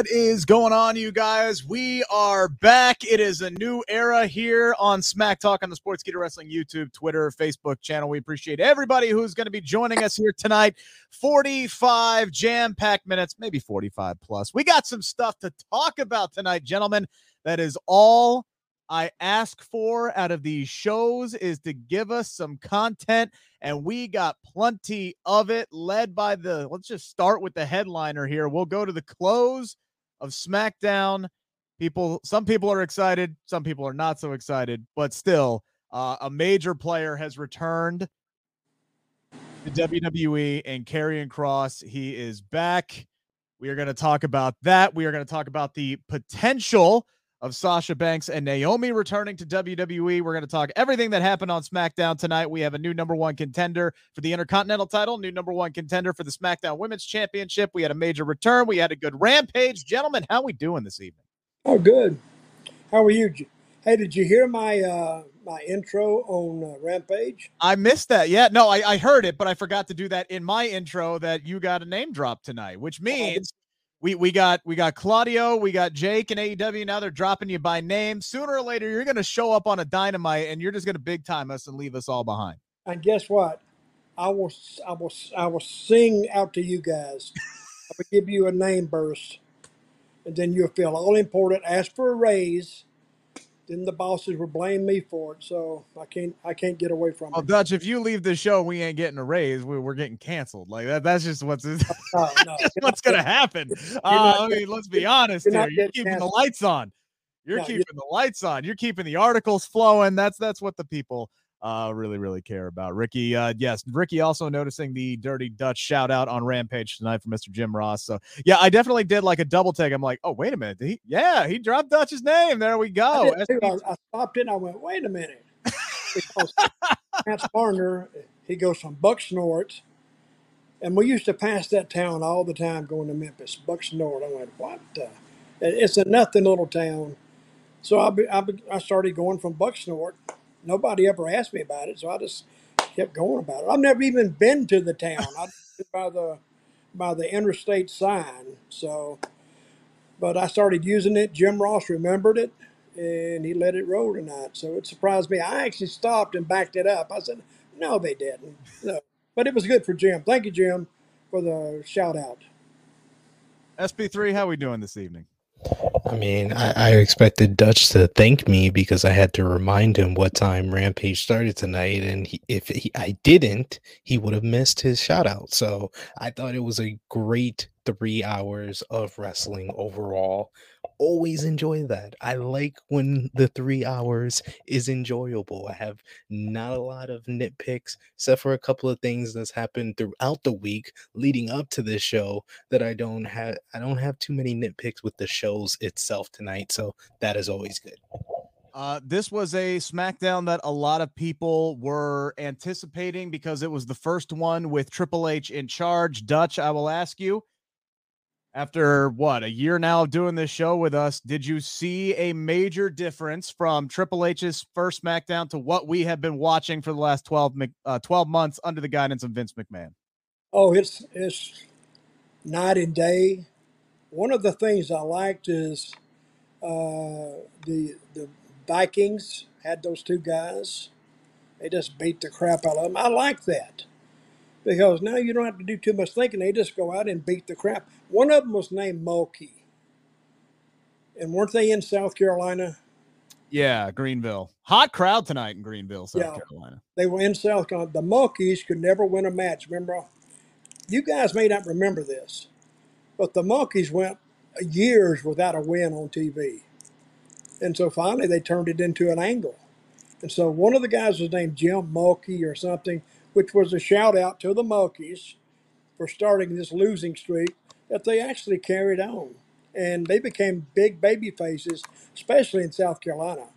What is going on, you guys? We are back. It is a new era here on Smack Talk on the Sportskeeda Wrestling YouTube, Twitter, Facebook channel. We appreciate everybody who's going to be joining us here tonight. 45 jam packed minutes, maybe 45 plus. We got some stuff to talk about tonight, gentlemen. That is all I ask for out of these shows is to give us some content, and we got plenty of it. Led by the, let's just start with the headliner here. We'll go to the close of SmackDown. People, some people are excited, some people are not so excited, but still, uh, a major player has returned to WWE and Karrion Kross. He is back. We are going to talk about that. We are going to talk about the potential of Sasha Banks and Naomi returning to WWE. We're going to talk everything that happened on SmackDown tonight. We have a new number one contender for the Intercontinental title, new number one contender for the SmackDown Women's Championship. We had a major return. We had a good rampage. Gentlemen, how we doing this evening? Oh, good. How are you? Hey, did you hear my uh, my intro on uh, Rampage? I missed that. Yeah, no, I, I heard it, but I forgot to do that in my intro that you got a name drop tonight, which means we we got we got Claudio, we got Jake and AEW. Now they're dropping you by name. Sooner or later, you're going to show up on a dynamite, and you're just going to big time us and leave us all behind. And guess what? I will I will I will sing out to you guys. I will give you a name burst, and then you'll feel all important. Ask for a raise. Then the bosses will blame me for it, so I can't I can't get away from Well, it. Dutch, if you leave the show, we ain't getting a raise. We, we're getting canceled. Like that. That's just what's No, no, just what's gonna getting happen. Uh, I getting mean, let's be honest you're here. You're keeping the lights on. You're No, keeping the lights on. You're keeping the articles flowing. That's that's what the people uh really really care about. Ricky, uh yes, Ricky also noticing the dirty Dutch shout out on Rampage tonight from Mr. Jim Ross. So yeah, I definitely did like a double take. I'm like, oh wait a minute, he, yeah, he dropped Dutch's name. There we I go. did too. I, I stopped it and I went, wait a minute. Because Lance Barner, he goes from Bucksnort, and we used to pass that town all the time going to Memphis. Bucksnort. I went, what the? It's a nothing little town. So I, be, I, be, I started going from Bucksnort. Nobody ever asked me about it, so I just kept going about it. I've never even been to the town. I by the by the interstate sign. So, but I started using it. Jim Ross remembered it, and he let it roll tonight. So it surprised me. I actually stopped and backed it up. I said, "No, they didn't." No, but it was good for Jim. Thank you, Jim, for the shout out. SP3, how we doing this evening? I mean, I, I expected Dutch to thank me because I had to remind him what time Rampage started tonight, and he, if he, I didn't, he would have missed his shout out. So I thought it was a great three hours of wrestling overall. Always enjoy that. I like when the three hours is enjoyable. I have not a lot of nitpicks, except for a couple of things that's happened throughout the week leading up to this show that I don't have I don't have too many nitpicks with the shows itself tonight, so that is always good. Uh, this was a SmackDown that a lot of people were anticipating because it was the first one with Triple H in charge. Dutch, I will ask you, after what a year now of doing this show with us, did you see a major difference from Triple H's first SmackDown to what we have been watching for the last 12, uh, 12 months under the guidance of Vince McMahon? Oh, it's it's night and day. One of the things I liked is uh, the the Vikings had those two guys. They just beat the crap out of them. I like that because now you don't have to do too much thinking. They just go out and beat the crap. One of them was named Mulkey, and weren't they in South Carolina? Yeah, Greenville. Hot crowd tonight in Greenville, South Yeah. Carolina. They were in South Carolina. The Mulkeys could never win a match. Remember, you guys may not remember this, but the Mulkeys went years without a win on TV. And so finally they turned it into an angle. And so one of the guys was named Jim Mulkey or something, which was a shout out to the Mulkeys for starting this losing streak that they actually carried on. And they became big baby faces, especially in South Carolina,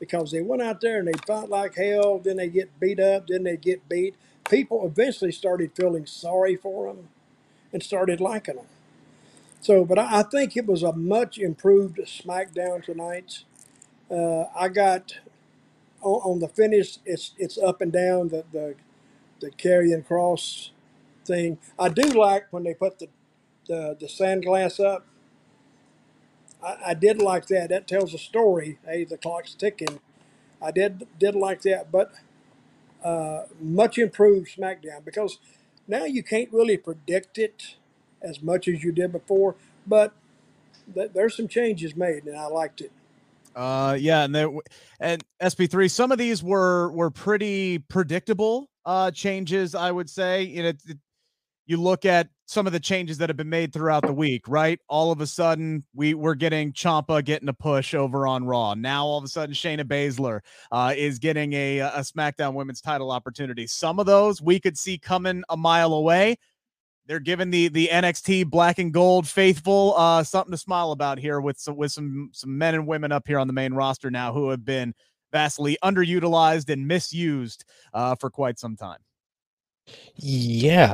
because they went out there and they fought like hell, then they get beat up, then they get beat. People eventually started feeling sorry for them and started liking them. So, but I, I think it was a much improved SmackDown tonight. Uh, I got on, on the finish. It's it's up and down the the the Karrion Kross thing. I do like when they put the the, the sand glass up I, I did like that. That tells a story. Hey, the clock's ticking. I did did like that, but uh, much improved SmackDown because now you can't really predict it as much as you did before. But th- there's some changes made, and I liked it. Uh, yeah, and there and SP3. Some of these were were pretty predictable uh changes. I would say. You know, it, you look at some of the changes that have been made throughout the week, right? All of a sudden, we we're getting Ciampa getting a push over on Raw. Now, all of a sudden, Shayna Baszler uh, is getting a a SmackDown Women's Title opportunity. Some of those we could see coming a mile away they're giving the the NXT black and gold faithful uh, something to smile about here with some with some some men and women up here on the main roster now who have been vastly underutilized and misused uh, for quite some time. Yeah,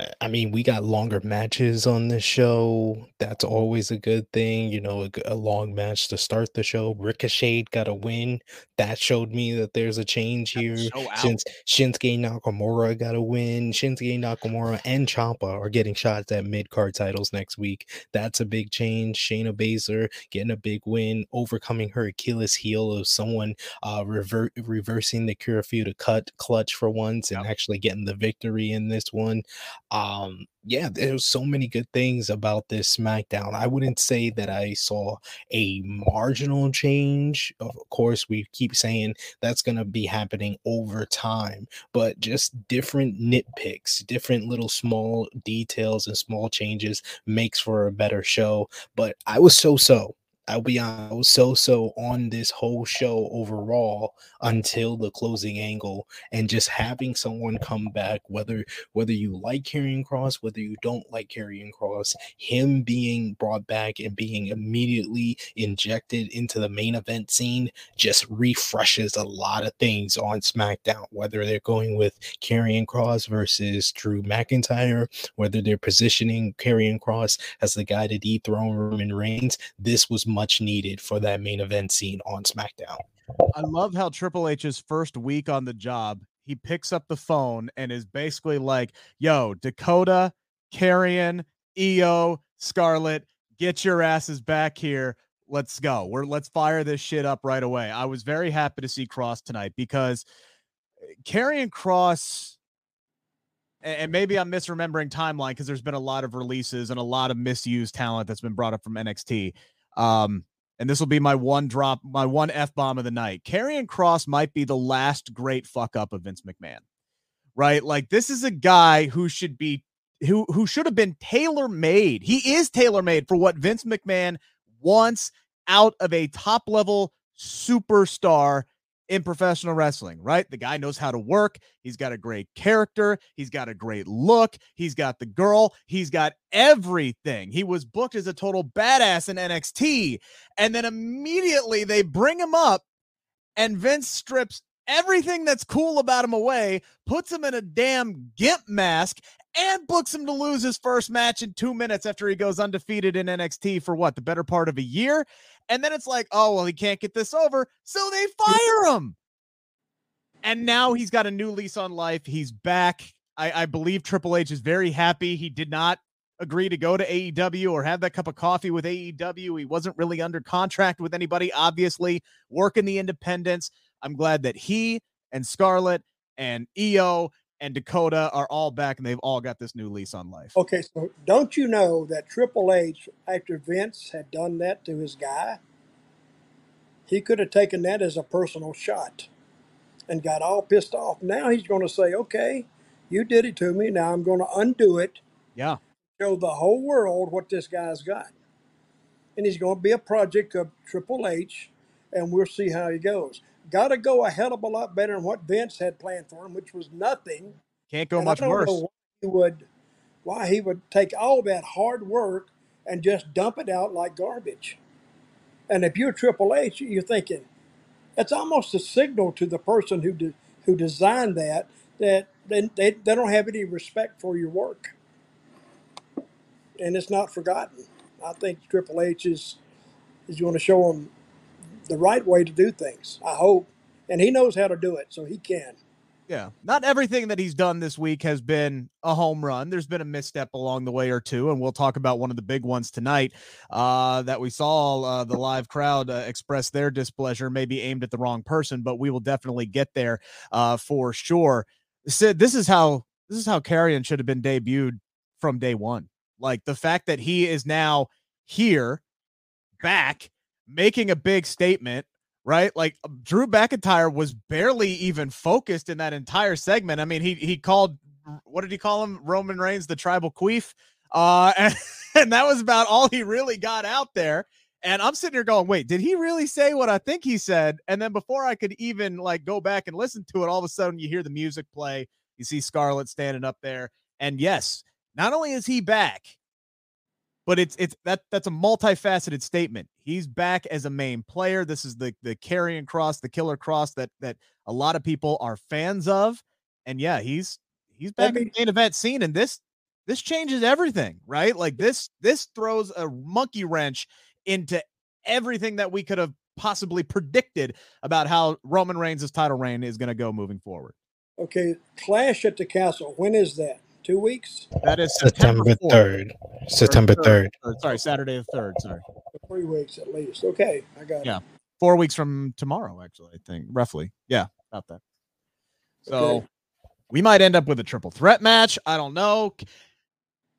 I, I mean, we got longer matches on this show. That's always a good thing. You know, a, g- a long match to start the show. Ricochet got a win. That showed me that there's a change here. Show out. Since Shinsuke Nakamura got a win, Shinsuke Nakamura and Ciampa are getting shots at mid card titles next week. That's a big change. Shayna Baszler getting a big win, overcoming her Achilles heel of someone uh revert reversing the Kirifuda cut clutch for once and Yep. actually getting the victory in this one. Um yeah, there's so many good things about this SmackDown. I wouldn't say that I saw a marginal change. Of course, we keep saying that's going to be happening over time, but just different nitpicks, different little small details and small changes makes for a better show. But I was so so. I'll be honest, I was so so on this whole show overall until the closing angle and just having someone come back, whether whether you like Karrion Kross, whether you don't like Karrion Kross, him being brought back and being immediately injected into the main event scene just refreshes a lot of things on SmackDown, whether they're going with Karrion Kross versus Drew McIntyre, whether they're positioning Karrion Kross as the guy to dethrone Roman Reigns. This was much needed for that main event scene on SmackDown. I love how Triple H's first week on the job, he picks up the phone and is basically like, "Yo, Dakota, Karrion, Iyo, Scarlett, get your asses back here. Let's go. We're let's fire this shit up right away." I was very happy to see Kross tonight because eh, Karrion Kross and maybe I'm misremembering timeline because there's been a lot of releases and a lot of misused talent that's been brought up from NXT. Um, and this will be my one drop, my one F bomb of the night. Karrion Kross might be the last great fuck up of Vince McMahon, right? Like this is a guy who should be who who should have been tailor made. He is tailor made for what Vince McMahon wants out of a top level superstar in professional wrestling, right? The guy knows how to work. He's got a great character. He's got a great look. He's got the girl. He's got everything. He was booked as a total badass in NXT. And then immediately they bring him up, and Vince strips everything that's cool about him away, puts him in a damn gimp mask, and books him to lose his first match in two minutes after he goes undefeated in NXT for what, the better part of a year? And then it's like, oh, well, he can't get this over. So they fire him. And now he's got a new lease on life. He's back. I, I believe Triple H is very happy. He did not agree to go to AEW or have that cup of coffee with AEW. He wasn't really under contract with anybody, obviously, working the independents. I'm glad that he and Scarlett and Iyo and Dakota are all back and they've all got this new lease on life. Okay, so don't you know that Triple H, after Vince had done that to his guy, he could have taken that as a personal shot and got all pissed off. Now he's going to say, okay, you did it to me. Now I'm going to undo it, Yeah. show the whole world what this guy's got. And he's going to be a project of Triple H, and we'll see how he goes. Got to go a hell of a lot better than what Vince had planned for him, which was nothing. Can't go And much I don't worse. know why he would why he would take all that hard work and just dump it out like garbage. And if you're Triple H, you're thinking it's almost a signal to the person who de- who designed that that they, they, they don't have any respect for your work, and it's not forgotten. I think Triple H is is going to show them the right way to do things. I hope, and he knows how to do it, so he can. Yeah. Not everything that he's done this week has been a home run. There's been a misstep along the way or two. And we'll talk about one of the big ones tonight uh, that we saw uh, the live crowd uh, express their displeasure, maybe aimed at the wrong person, but we will definitely get there uh, for sure. Sid, this is how this is how Karrion should have been debuted from day one. Like the fact that he is now here, back, making a big statement right? Like uh, Drew McIntyre was barely even focused in that entire segment. I mean, he he called what did he call him? Roman Reigns the tribal queef. Uh and, and that was about all he really got out there. And I'm sitting here going, wait, did he really say what I think he said? And then before I could even like go back and listen to it, all of a sudden you hear the music play. You see Scarlett standing up there. And yes, not only is he back, but it's it's that that's a multifaceted statement. He's back as a main player. This is the the Karrion Kross, the Killer Kross that that a lot of people are fans of. And yeah, he's he's back in the main event scene, and this this changes everything, right? Like this this throws a monkey wrench into everything that we could have possibly predicted about how Roman Reigns' title reign is going to go moving forward. Okay, Clash at the Castle. When is that? Two weeks. That is September third. September third. Sorry, Saturday the third. Sorry, three weeks at least. Okay, I got yeah. it. Four weeks from tomorrow, actually. I think roughly. Yeah, about that. So okay. we might end up with a triple threat match. I don't know.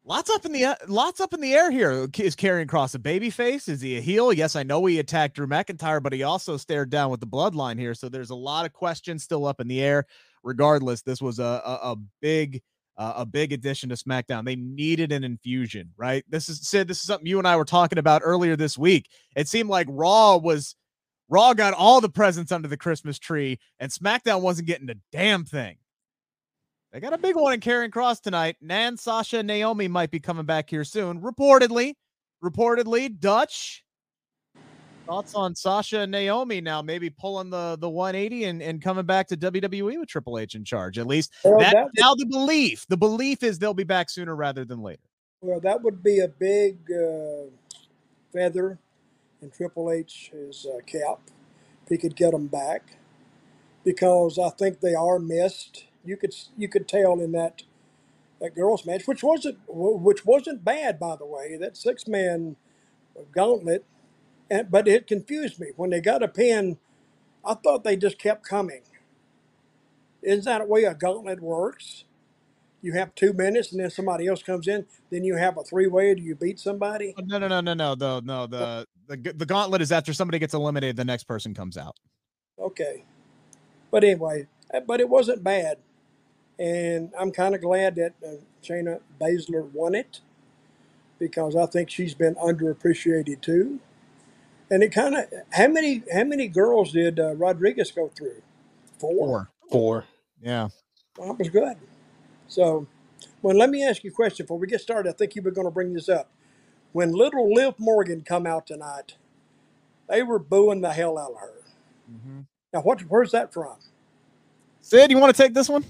Lots up in the lots up in the air here. Is Karrion Kross a baby face? Is he a heel? Yes, I know he attacked Drew McIntyre, but he also stared down with the bloodline here. So there's a lot of questions still up in the air. Regardless, this was a, a, a big uh, a big addition to SmackDown. They needed an infusion, right? This is Sid. This is something you and I were talking about earlier this week. It seemed like Raw was Raw got all the presents under the Christmas tree, and SmackDown wasn't getting a damn thing. They got a big one in Karrion Kross tonight. Nan, Sasha, Naomi might be coming back here soon. Reportedly, reportedly, Dutch Thoughts on Sasha and Naomi now maybe pulling the the 180 and, and coming back to WWE with Triple H in charge. At least well, that's that, now the belief. The belief is they'll be back sooner rather than later. Well, that would be a big uh, feather in Triple H's uh, cap if he could get them back, because I think they are missed. You could you could tell in that that girls match, which wasn't which wasn't bad by the way. That six man gauntlet and, but it confused me. When they got a pin, I thought they just kept coming. Isn't that the way a gauntlet works? You have two minutes and then somebody else comes in. Then you have a three way. Do you beat somebody? Oh, no, no, no, no, no. The no the the the gauntlet is after somebody gets eliminated, the next person comes out. Okay, but anyway, uh, but it wasn't bad, and I'm kind of glad that uh, Shayna Baszler won it because I think she's been underappreciated too. And it kind of how many how many girls did uh, Rodriguez go through? Four. Four. Four. Yeah. Well, that was good. So, well, let me ask you a question before we get started. I think you were going to bring this up. When little Liv Morgan come out tonight, they were booing the hell out of her. Mm-hmm. Now, what? Where's that from? Sid, you want to take this one?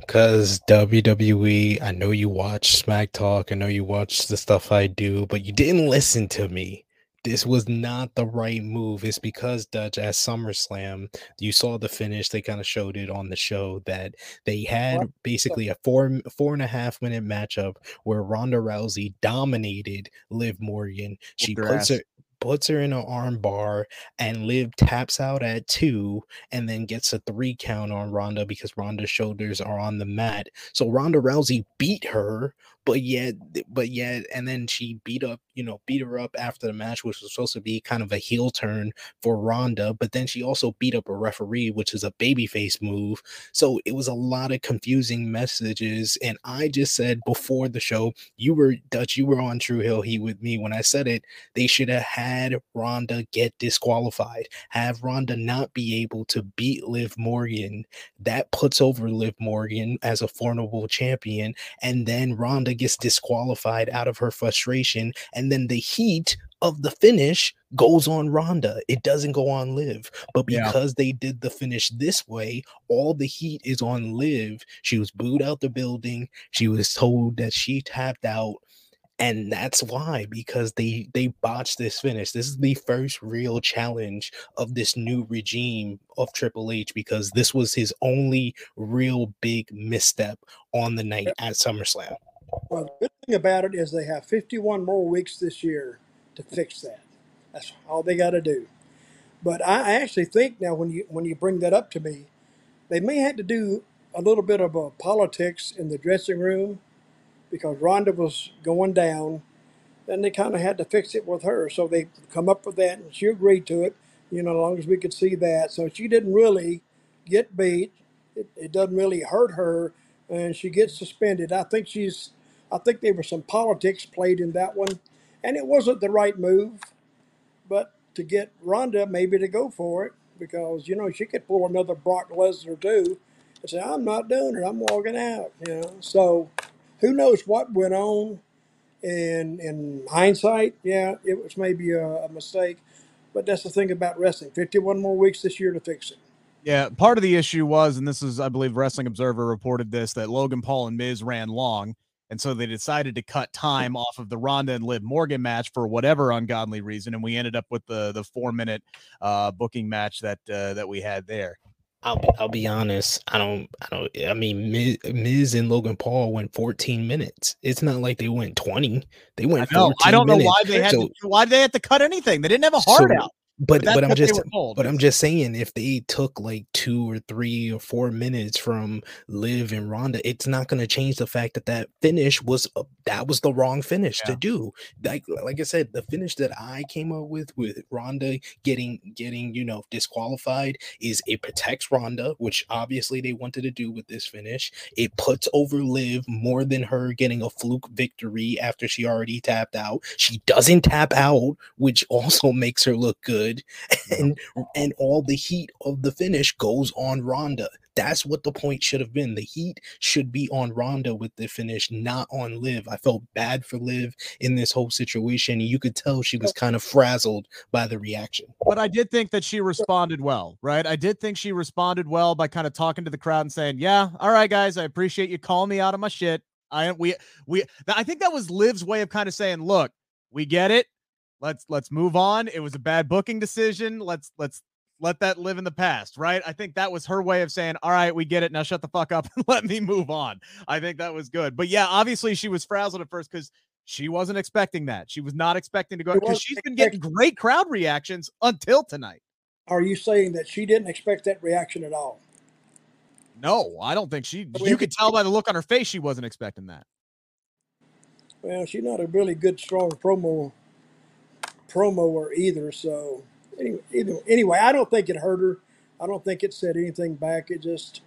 Because WWE, I know you watch Smack Talk, I know you watch the stuff I do, but you didn't listen to me this was not the right move. It's because Dutch at SummerSlam, you saw the finish. They kind of showed it on the show that they had basically a four four and a half minute matchup where Ronda Rousey dominated Liv Morgan. She puts her puts her in an arm bar, and Liv taps out at two and then gets a three count on Ronda because Ronda's shoulders are on the mat. So Ronda Rousey beat her but yet, but yet, and then she beat up, you know, beat her up after the match, which was supposed to be kind of a heel turn for Ronda. But then she also beat up a referee, which is a babyface move. So it was a lot of confusing messages. And I just said before the show, you were Dutch, you were on True Hill Heat with me when I said it. They should have had Ronda get disqualified, have Ronda not be able to beat Liv Morgan. That puts over Liv Morgan as a formidable champion, and then Ronda gets disqualified out of her frustration, and then the heat of the finish goes on Ronda. It doesn't go on Liv. But because yeah. they did the finish this way, all the heat is on Liv. She was booed out the building. She was told that she tapped out. and that's why because they they botched this finish. This is the first real challenge of this new regime of Triple H because this was his only real big misstep on the night at SummerSlam. Well, the good thing about it is they have 51 more weeks this year to fix that. That's all they got to do. But I actually think now when you when you bring that up to me, they may have to do a little bit of a politics in the dressing room because Ronda was going down, and they kind of had to fix it with her. So they come up with that, and she agreed to it. You know, as long as we could see that, so she didn't really get beat. It, it doesn't really hurt her, and she gets suspended. I think she's. I think there was some politics played in that one, and it wasn't the right move, but to get Ronda maybe to go for it because you know she could pull another Brock Lesnar too and say I'm not doing it. I'm walking out. You know, so who knows what went on? And in hindsight, yeah, it was maybe a, a mistake. But that's the thing about wrestling. 51 more weeks this year to fix it. Yeah, part of the issue was, and this is, I believe, Wrestling Observer reported this, that Logan Paul and Miz ran long. And so they decided to cut time off of the Ronda and Liv Morgan match for whatever ungodly reason, and we ended up with the the four minute uh, booking match that uh, that we had there. I'll be, I'll be honest. I don't I don't. I mean, Miz, Miz and Logan Paul went 14 minutes. It's not like they went 20. They went. I, I don't minutes. know why they had so, to, why they had to cut anything. They didn't have a hard so, out but but, but I'm just but I'm just saying if they took like two or three or four minutes from Liv and Ronda, it's not going to change the fact that that finish was a, that was the wrong finish yeah. to do. Like like I said, the finish that I came up with with Ronda getting getting you know disqualified is it protects Ronda, which obviously they wanted to do with this finish. It puts over Liv more than her getting a fluke victory after she already tapped out. She doesn't tap out, which also makes her look good good and and all the heat of the finish goes on Ronda. That's what the point should have been. The heat should be on Ronda with the finish, not on Liv. I felt bad for Liv in this whole situation. You could tell she was kind of frazzled by the reaction. But I did think that she responded well, right? I did think she responded well by kind of talking to the crowd and saying, "Yeah, all right, guys, I appreciate you calling me out of my shit. I we we I think that was Liv's way of kind of saying, look, we get it let's let's move on. It was a bad booking decision. Let's let's let that live in the past, right? I think that was her way of saying, "All right, we get it. Now shut the fuck up and let me move on." I think that was good. But yeah, obviously she was frazzled at first because she wasn't expecting that. She was not expecting to go because she's been getting great crowd reactions until tonight. Are you saying that she didn't expect that reaction at all? No, I don't think she. You could tell by the look on her face she wasn't expecting that. Well, she's not a really good, strong promo promo or either. So anyway, either, anyway, I don't think it hurt her. I don't think it said anything back. It just,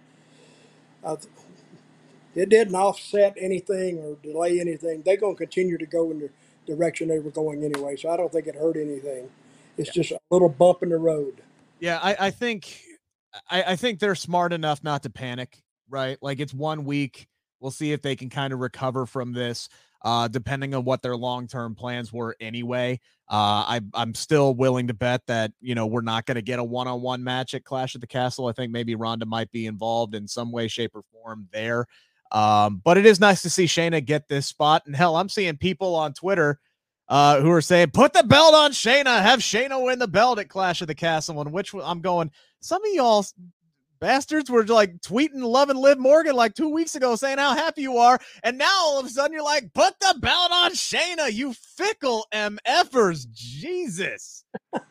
it didn't offset anything or delay anything. They're going to continue to go in the direction they were going anyway. So I don't think it hurt anything. It's just a little bump in the road. Yeah, I, I think I, I think they're smart enough not to panic, right? Like it's one week. We'll see if they can kind of recover from this uh, depending on what their long term plans were anyway. Uh, I, I'm still willing to bet that, you know, we're not going to get a one on one match at Clash of the Castle. I think maybe Ronda might be involved in some way, shape, or form there. Um, but it is nice to see Shayna get this spot. And hell, I'm seeing people on Twitter uh, who are saying, put the belt on Shayna, have Shayna win the belt at Clash of the Castle. And which I'm going, some of y'all bastards were like tweeting loving Liv Morgan like two weeks ago saying how happy you are. And now all of a sudden you're like, put the belt on Shayna, you fickle MFers. Jesus.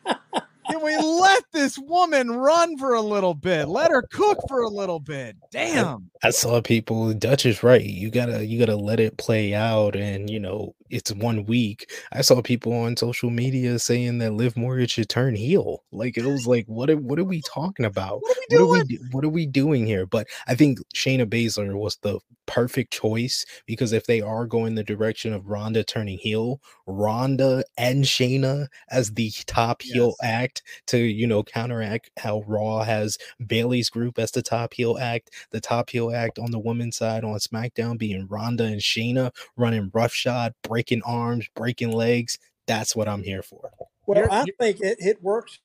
Can we let this woman run for a little bit? Let her cook for a little bit. Damn. I, I saw people. Dutch is right. You gotta you gotta let it play out, and you know it's one week. I saw people on social media saying that Liv Morgan should turn heel. Like it was like, what are what are we talking about? What are we doing? What are we, what are we doing here? But I think Shayna Baszler was the perfect choice because if they are going the direction of Ronda turning heel, Ronda and Shayna as the top yes. heel act to you know counteract how Raw has Bayley's group as the top heel act, the top heel act on the women's side on SmackDown being Ronda and Shayna running roughshod, breaking arms, breaking legs. That's what I'm here for. Well, you're, I you're, think it, it works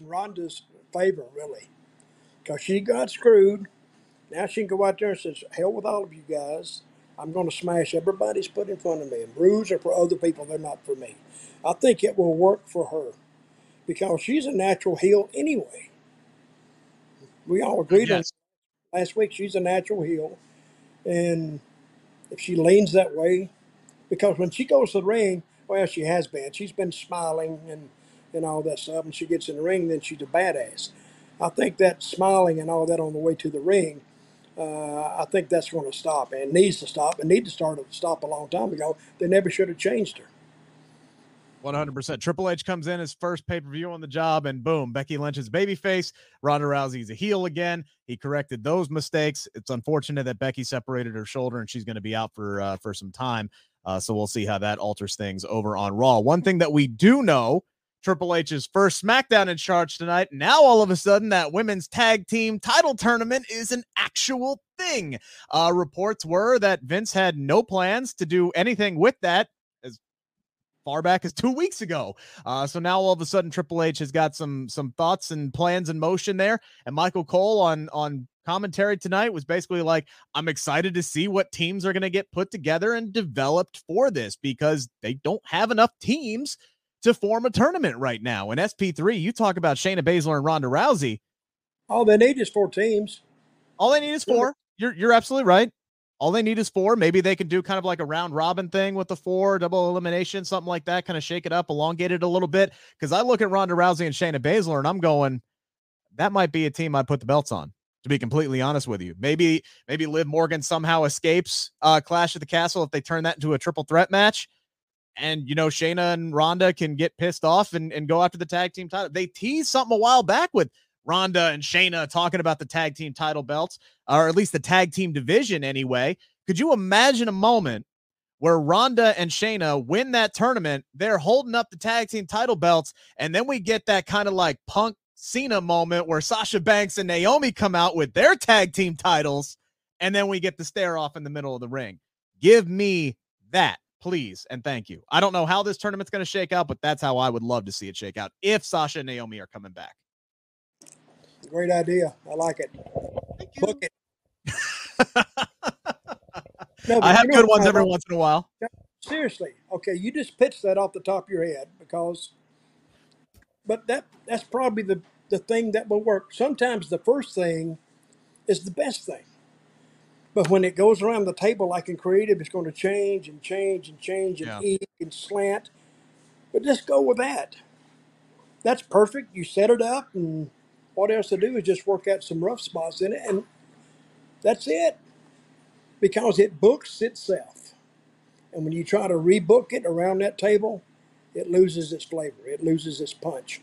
in Ronda's favor, really, because she got screwed. Now she can go out there and says, "Hell with all of you guys. I'm going to smash everybody's put in front of me. And rules are for other people, they're not for me. I think it will work for her because she's a natural heel anyway. We all agreed Yes. on last week she's a natural heel. And if she leans that way, because when she goes to the ring, well, she has been. She's been smiling and, and all that stuff. And she gets in the ring, then she's a badass. I think that smiling and all that on the way to the ring, uh, I think that's going to stop and needs to stop and need to start to stop a long time ago. They never should have changed her. 100%. Triple H comes in his first pay per view on the job, and boom, Becky Lynch is babyface. Ronda Rousey's a heel again. He corrected those mistakes. It's unfortunate that Becky separated her shoulder and she's going to be out for uh, for some time. Uh, so we'll see how that alters things over on Raw. One thing that we do know Triple H's first SmackDown in charge tonight. Now, all of a sudden, that women's tag team title tournament is an actual thing. Uh, reports were that Vince had no plans to do anything with that far back as two weeks ago. Uh, so now, all of a sudden, Triple H has got some some thoughts and plans in motion there. And Michael Cole on on commentary tonight was basically like, I'm excited to see what teams are going to get put together and developed for this because they don't have enough teams to form a tournament right now. In SP3, you talk about Shayna Baszler and Ronda Rousey. All they need is four teams. All they need is four. You're you're absolutely right. All they need is four. Maybe they can do kind of like a round robin thing with the four, double elimination, something like that, kind of shake it up, elongate it a little bit. Because I look at Ronda Rousey and Shayna Baszler and I'm going, that might be a team I'd put the belts on. To be completely honest with you, maybe maybe Liv Morgan somehow escapes uh, Clash of the Castle if they turn that into a triple threat match and you know Shayna and Ronda can get pissed off and, and go after the tag team title. They teased something a while back with Ronda and Shayna talking about the tag team title belts, or at least the tag team division anyway. Could you imagine a moment where Ronda and Shayna win that tournament? They're holding up the tag team title belts, and then we get that kind of like punk Cena moment where Sasha Banks and Naomi come out with their tag team titles, and then we get the stare off in the middle of the ring. Give me that please and thank you. I don't know how this tournament's going to shake out, but that's how I would love to see it shake out if Sasha and Naomi are coming back. Great idea. I like it. Book it. No, I have good ones every once in a while. Seriously. Okay, you just pitched that off the top of your head because but that that's probably the the thing that will work. Sometimes the first thing is the best thing. But when it goes around the table like in creative, it's going to change and change and change and Yeah. eke and slant. But just go with that. That's perfect. You set it up, and what else to do is just work out some rough spots in it, and that's it. Because it books itself. And when you try to rebook it around that table, it loses its flavor. It loses its punch.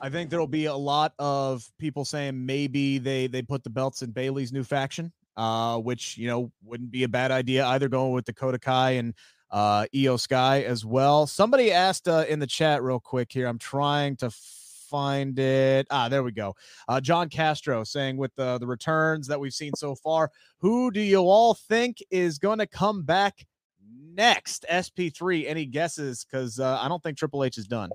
I think there'll be a lot of people saying maybe they they put the belts in Bayley's new faction, uh, which you know wouldn't be a bad idea either. Going with Dakota Kai and uh, Iyo Sky as well. Somebody asked uh, in the chat real quick here. I'm trying to find it. Ah, there we go. Uh, John Castro saying with the the returns that we've seen so far, who do you all think is going to come back next? SP3. Any guesses? Because uh, I don't think Triple H is done.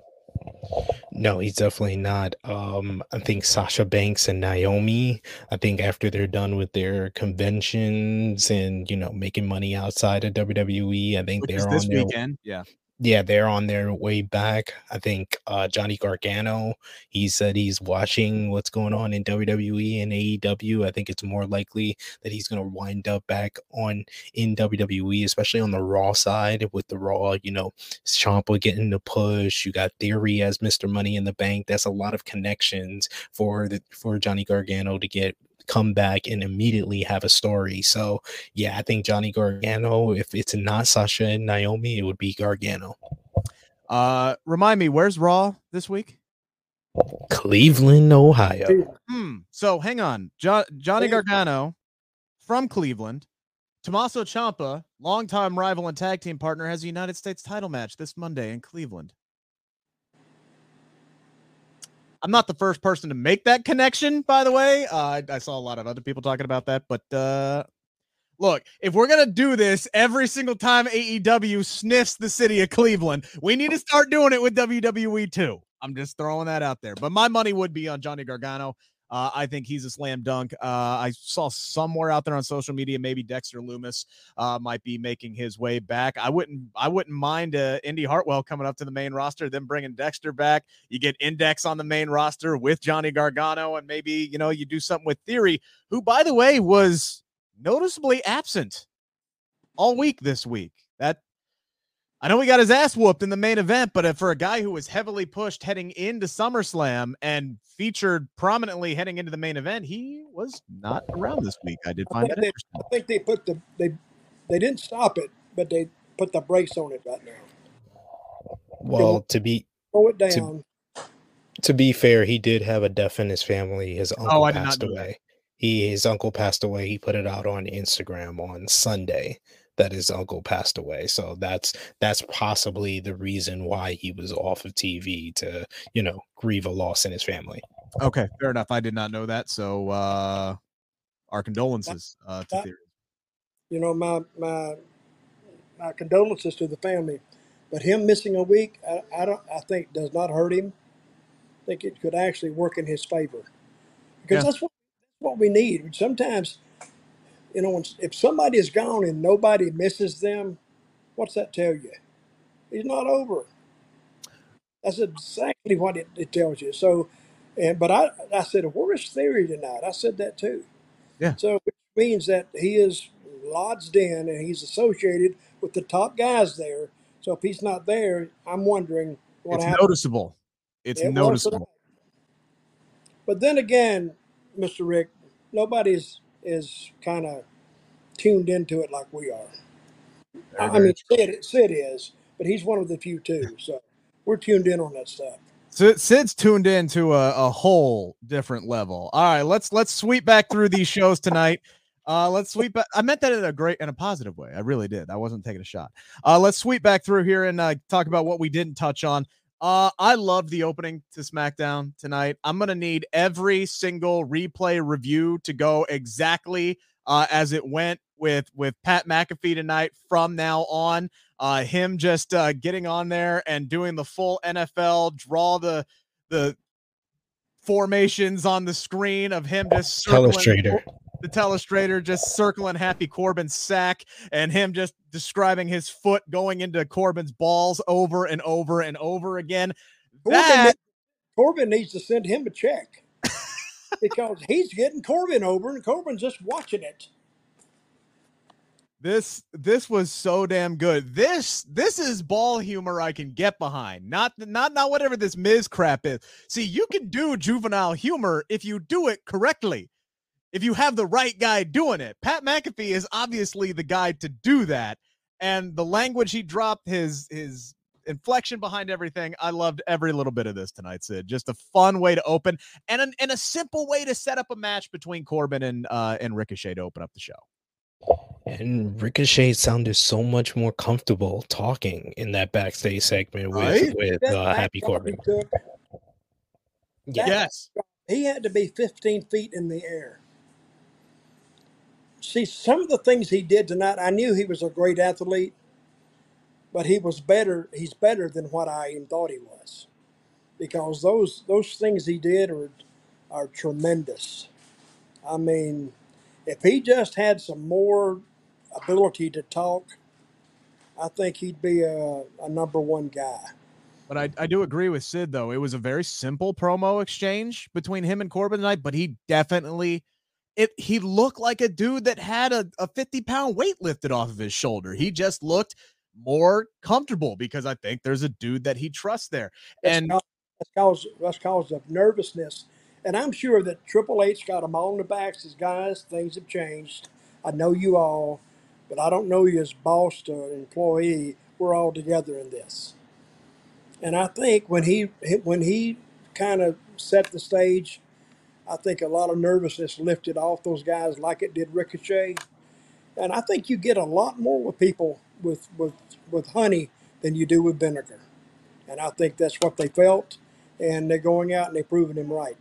No, he's definitely not. Um, I think Sasha Banks and Naomi, I think after they're done with their conventions and you know making money outside of WWE, I think Which they're this on their weekend. Yeah. Yeah, they're on their way back. I think uh Johnny Gargano, he said he's watching what's going on in WWE and AEW. I think it's more likely that he's going to wind up back on in WWE, especially on the Raw side with the Raw, you know, Ciampa getting the push. You got Theory as Mr. Money in the Bank. That's a lot of connections for the for Johnny Gargano to get come back and immediately have a story. So yeah, I think Johnny Gargano, if it's not Sasha and Naomi, it would be Gargano. Uh, remind me, where's Raw this week? Cleveland, Ohio. Hmm. So hang on, jo- Johnny Gargano from Cleveland, Tommaso Ciampa, longtime rival and tag team partner, has a United States title match this Monday in Cleveland. I'm not the first person to make that connection, by the way. Uh, I, I saw a lot of other people talking about that, but uh, look, if we're gonna do this every single time AEW sniffs the city of Cleveland, we need to start doing it with WWE too. I'm just throwing that out there. But my money would be on Johnny Gargano. Uh, I think he's a slam dunk. Uh, I saw somewhere out there on social media, maybe Dexter Lumis uh, might be making his way back. I wouldn't, I wouldn't mind uh, Indi Hartwell coming up to the main roster, then bringing Dexter back. You get Index on the main roster with Johnny Gargano, and maybe you know you do something with Theory, who by the way was noticeably absent all week this week. That I know he got his ass whooped in the main event, but uh, for a guy who was heavily pushed heading into SummerSlam and featured prominently heading into the main event, he was not around this week. I did find I that they, interesting. I think they put the they they didn't stop it, but they put the brakes on it right now. Well, to be Slow it down. to be fair, he did have a death in his family. His oh, uncle Oh, I did not passed know that. away. He his uncle passed away. He put it out on Instagram on Sunday that his uncle passed away. So that's that's possibly the reason why he was off of TV to, you know, grieve a loss in his family. Okay, fair enough. I did not know that. So uh our condolences uh to that- Theory. You know, my my my condolences to the family, but him missing a week, I, I don't. I think does not hurt him. I think it could actually work in his favor because Yeah. that's what what we need. Sometimes, you know, when, if somebody is gone and nobody misses them, what's that tell you? He's not over. That's exactly what it, it tells you. So, and but I I said, where is Theory tonight? I said that too. Yeah. So which means that he is lodged in and he's associated with the top guys there. So if he's not there, I'm wondering what It's happened. noticeable. It's It was noticeable. But then again, Mr. Rick, nobody's is kind of tuned into it like we are. I very mean, Sid, Sid is, but he's one of the few too. So we're tuned in on that stuff. Sid, Sid's tuned in to a, a whole different level. All right, let's let's sweep back through these shows tonight. Uh, let's sweep back. I meant that in a great and a positive way. I really did. I wasn't taking a shot. Uh, let's sweep back through here and uh, talk about what we didn't touch on. Uh, I love the opening to SmackDown tonight. I'm gonna need every single replay review to go exactly uh, as it went with with Pat McAfee tonight from now on. Uh, him just uh, getting on there and doing the full NFL draw the the formations on the screen of him just circling Telestrator. The telestrator just circling Happy Corbin's sack and him just describing his foot going into Corbin's balls over and over and over again. Corbin, That Corbin needs to send him a check because he's getting Corbin over and Corbin's just watching it. this this was so damn good. This this is ball humor I can get behind. Not not not whatever this Miz crap is. See, you can do juvenile humor if you do it correctly. If you have the right guy doing it. Pat McAfee is obviously the guy to do that. And the language he dropped, his his inflection behind everything. I loved every little bit of this tonight, Sid. Just a fun way to open and an, and a simple way to set up a match between Corbin and uh and Ricochet to open up the show. And Ricochet sounded so much more comfortable talking in that backstage segment with Right? with That uh, Happy Corbin. He, took, Yeah. Yes. he had to be 15 feet in the air. See, some of the things he did tonight, I knew he was a great athlete, but he was better. He's better than what I even thought he was, because those those things he did are are tremendous. I mean, if he just had some more ability to talk, I think he'd be a, a number one guy. But I, I do agree with Sid though. It was a very simple promo exchange between him and Corbin tonight, but he definitely it he looked like a dude that had a, a 50 pound weight lifted off of his shoulder. He just looked more comfortable because I think there's a dude that he trusts there. That's And that's cause that's cause of nervousness, and I'm sure that Triple H got them all in the backs. As guys, things have changed. I know you all, but I don't know you as boss to an employee. We're all together in this, and I think when he when he kind of set the stage, I think a lot of nervousness lifted off those guys, like it did Ricochet. And I think you get a lot more with people with with with honey than you do with vinegar. And I think that's what they felt, and they're going out and they're proving him right.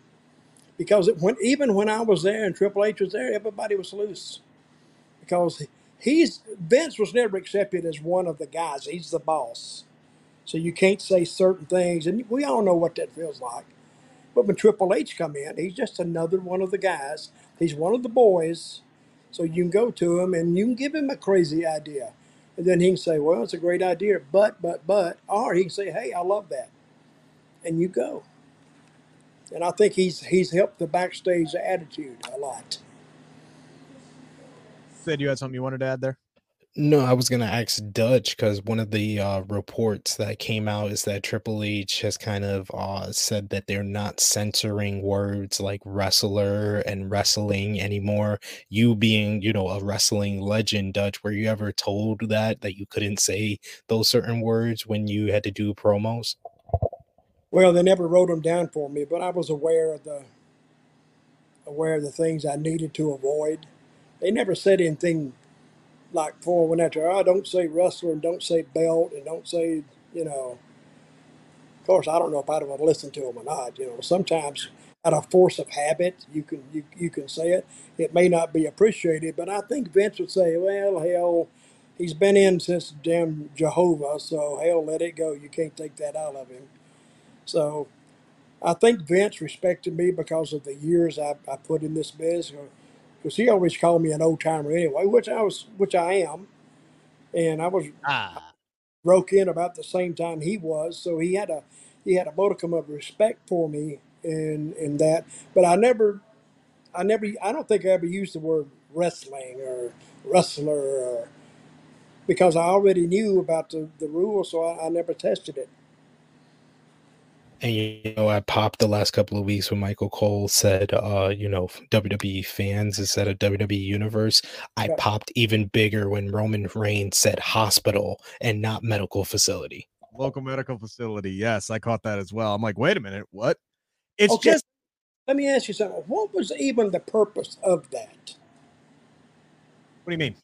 Because it, when even when I was there and Triple H was there, everybody was loose. Because he's Vince was never accepted as one of the guys. He's the boss, so you can't say certain things, and we all know what that feels like. But when Triple H come in, he's just another one of the guys. He's one of the boys, so you can go to him and you can give him a crazy idea, and then he can say, "Well, it's a great idea, but but but," or he can say, "Hey, I love that," and you go. And I think he's he's helped the backstage attitude a lot. Said you had something you wanted to add there. No, I was gonna ask Dutch because one of the uh, reports that came out is that Triple H has kind of uh, said that they're not censoring words like wrestler and wrestling anymore. You being, you know, a wrestling legend, Dutch, were you ever told that that you couldn't say those certain words when you had to do promos? Well, they never wrote them down for me, but I was aware of the aware of the things I needed to avoid. They never said anything like for when after I oh, don't say wrestler and don't say belt and don't say you know. Of course, I don't know if I'd have listened to them or not. You know, sometimes out of force of habit, you can you, you can say it. It may not be appreciated, but I think Vince would say, "Well, hell, he's been in since damn Jehovah, so hell, let it go. You can't take that out of him." So I think Vince respected me because of the years I, I put in this business. Because he always called me an old timer anyway, which I was, which I am, and I was Ah, broke in about the same time he was, so he had a he had a modicum of respect for me in in that. But I never, I never, I don't think I ever used the word wrestling or wrestler or because I already knew about the, the rules, so I, I never tested it. And you know, I popped the last couple of weeks when Michael Cole said, uh, you know, WWE fans instead of WWE universe. I Yeah. popped even bigger when Roman Reigns said hospital and not medical facility. local medical facility. Yes, I caught that as well. I'm like, wait a minute, what? It's Okay. just Let me ask you something. What was even the purpose of that? what do you mean?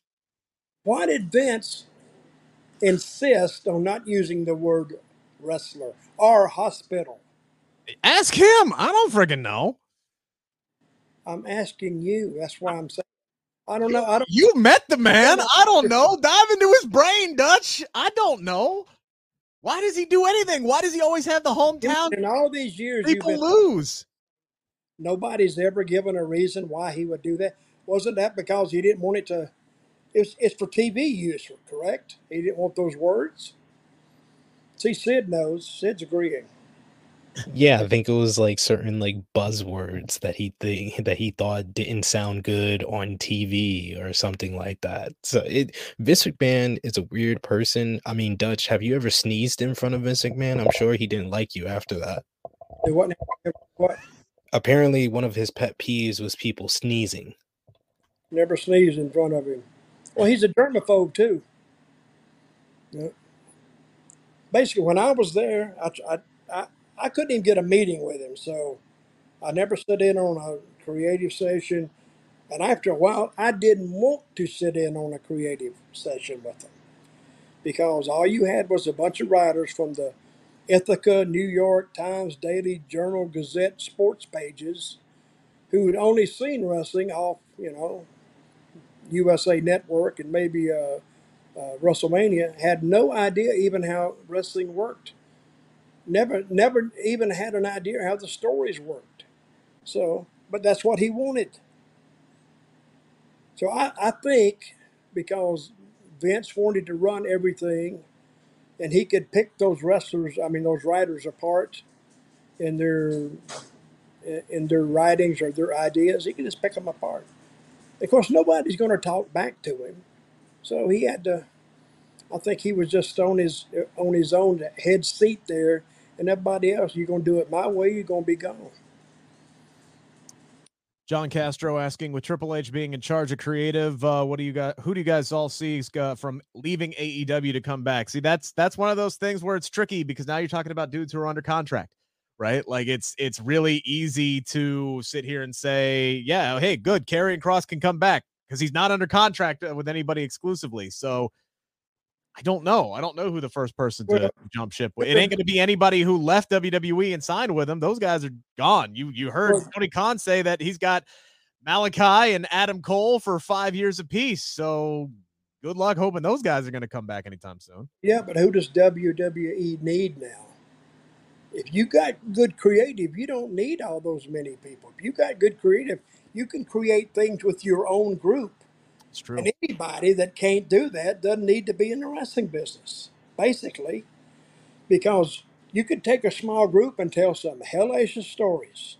Why did Vince insist on not using the word wrestler or hospital? Ask him. I don't freaking know. I'm asking you. That's why I'm saying. I don't know. I don't. You met the man. I don't know. Dive into his brain, Dutch. I don't know. Why does he do anything? Why does he always have the hometown In all these years, people lose? nobody's ever given a reason why he would do that. Wasn't that because he didn't want it to? It's, it's for TV use, correct? He didn't want those words. See, Sid knows. Sid's agreeing. Yeah, I think it was like certain like buzzwords that he think that he thought didn't sound good on TV or something like that. So it Vince McMahon is a weird person. I mean, Dutch, have you ever sneezed in front of Vince McMahon? I'm sure he didn't like you after that. It wasn't what Apparently, one of his pet peeves was people sneezing. never sneezed in front of him. Well, he's a germaphobe too. Yeah. Basically, when I was there, I, I, I, I couldn't even get a meeting with him, so I never sat in on a creative session. And after a while, I didn't want to sit in on a creative session with him because all you had was a bunch of writers from the Ithaca, New York Times, Daily Journal, Gazette, sports pages who had only seen wrestling off, you know, USA Network and maybe uh, uh, WrestleMania, had no idea even how wrestling worked. Never, never even had an idea how the stories worked. So, but that's what he wanted. So I, I think because Vince wanted to run everything, and he could pick those wrestlers, I mean those writers apart in their in their writings or their ideas. He could just pick them apart. Of course, nobody's going to talk back to him, so he had to. I think he was just on his on his own head seat there, and everybody else, you're to do it my way, you're to be gone. John Castro asking, with Triple H being in charge of creative, uh, what do you got? Who do you guys all see uh, from leaving AEW to come back? See, that's that's one of those things where it's tricky because now you're talking about dudes who are under contract, right? Like it's it's really easy to sit here and say, yeah, hey, good, Karrion Kross can come back because he's not under contract uh, with anybody exclusively. So I don't know. I don't know who the first person to Well, jump ship. with. It ain't going to be anybody who left WWE and signed with them. Those guys are gone. You you heard Well- Tony Khan say that he's got Malakai and Adam Cole for five years apiece. So good luck hoping those guys are going to come back anytime soon. Yeah, but who does WWE need now? If you got good creative, you don't need all those many people. If you got good creative, you can create things with your own group. It's true. And anybody that can't do that doesn't need to be in the wrestling business, basically, because you could take a small group and tell some hellacious stories.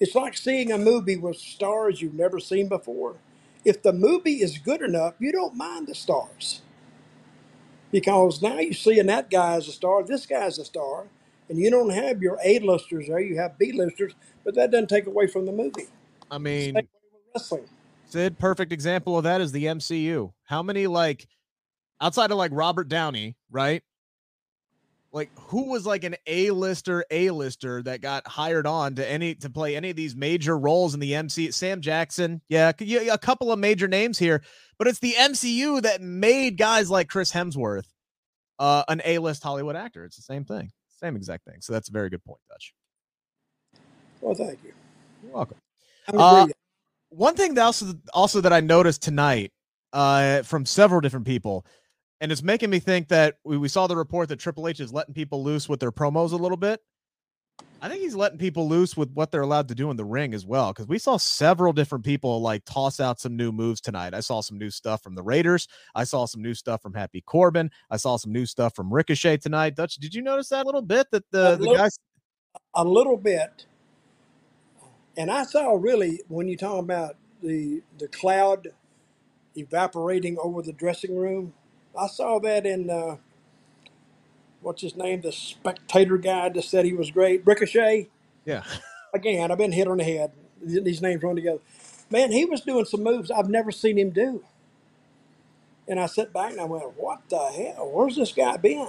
It's like seeing a movie with stars you've never seen before. If the movie is good enough, you don't mind the stars because now you're seeing that guy as a star, this guy guy's a star, and you don't have your A-listers there, you have B-listers, but that doesn't take away from the movie. I mean, wrestling. Sid, perfect example of that is the MCU. How many like outside of like Robert Downey, right? Like who was like an A-lister, A-lister that got hired on to any to play any of these major roles in the MCU? Sam Jackson, yeah, yeah, a couple of major names here, but it's the MCU that made guys like Chris Hemsworth uh, an A-list Hollywood actor. It's the same thing, same exact thing. So that's a very good point, Dutch. Well, thank you. You're welcome. I'm Uh, one thing that also also that I noticed tonight uh, from several different people, and it's making me think that we, we saw the report that Triple H is letting people loose with their promos a little bit. I think he's letting people loose with what they're allowed to do in the ring as well, because we saw several different people like toss out some new moves tonight. I saw some new stuff from the Raiders. I saw some new stuff from Happy Corbin. I saw some new stuff from Ricochet tonight. Dutch, did you notice that a little bit that the A the little- guys? a little bit. And I saw really when you talk about the the cloud evaporating over the dressing room, I saw that in uh, what's his name, the spectator guy that said he was great, Ricochet. Yeah, Again, I've been hit on the head. Th- These names run together. Man, he was doing some moves I've never seen him do. And I sat back and I went, "What the hell? Where's this guy been?"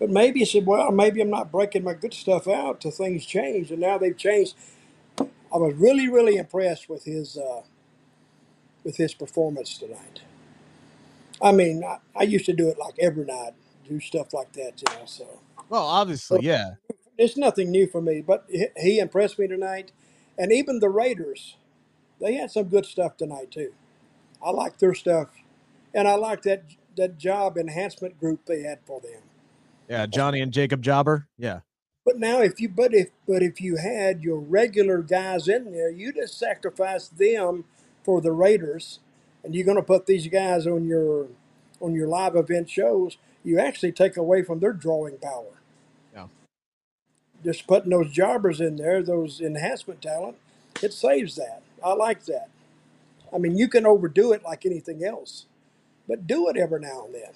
But maybe he said, "Well, maybe I'm not breaking my good stuff out till things change." And now they've changed. I was really, really impressed with his uh, with his performance tonight. I mean, I, I used to do it like every night, do stuff like that, you know. So well, obviously, yeah. it's nothing new for me. But he, he impressed me tonight, and even the Raiders, they had some good stuff tonight too. I like their stuff, and I like that that job enhancement group they had for them. Yeah, Johnny and Jacob Jobber. Yeah. But now, if you but if but if you had your regular guys in there, you just sacrifice them for the Raiders, and you're going to put these guys on your on your live event shows. You actually take away from their drawing power. Yeah. Just putting those jobbers in there, those enhancement talent, it saves that. I like that. I mean, you can overdo it like anything else, but do it every now and then.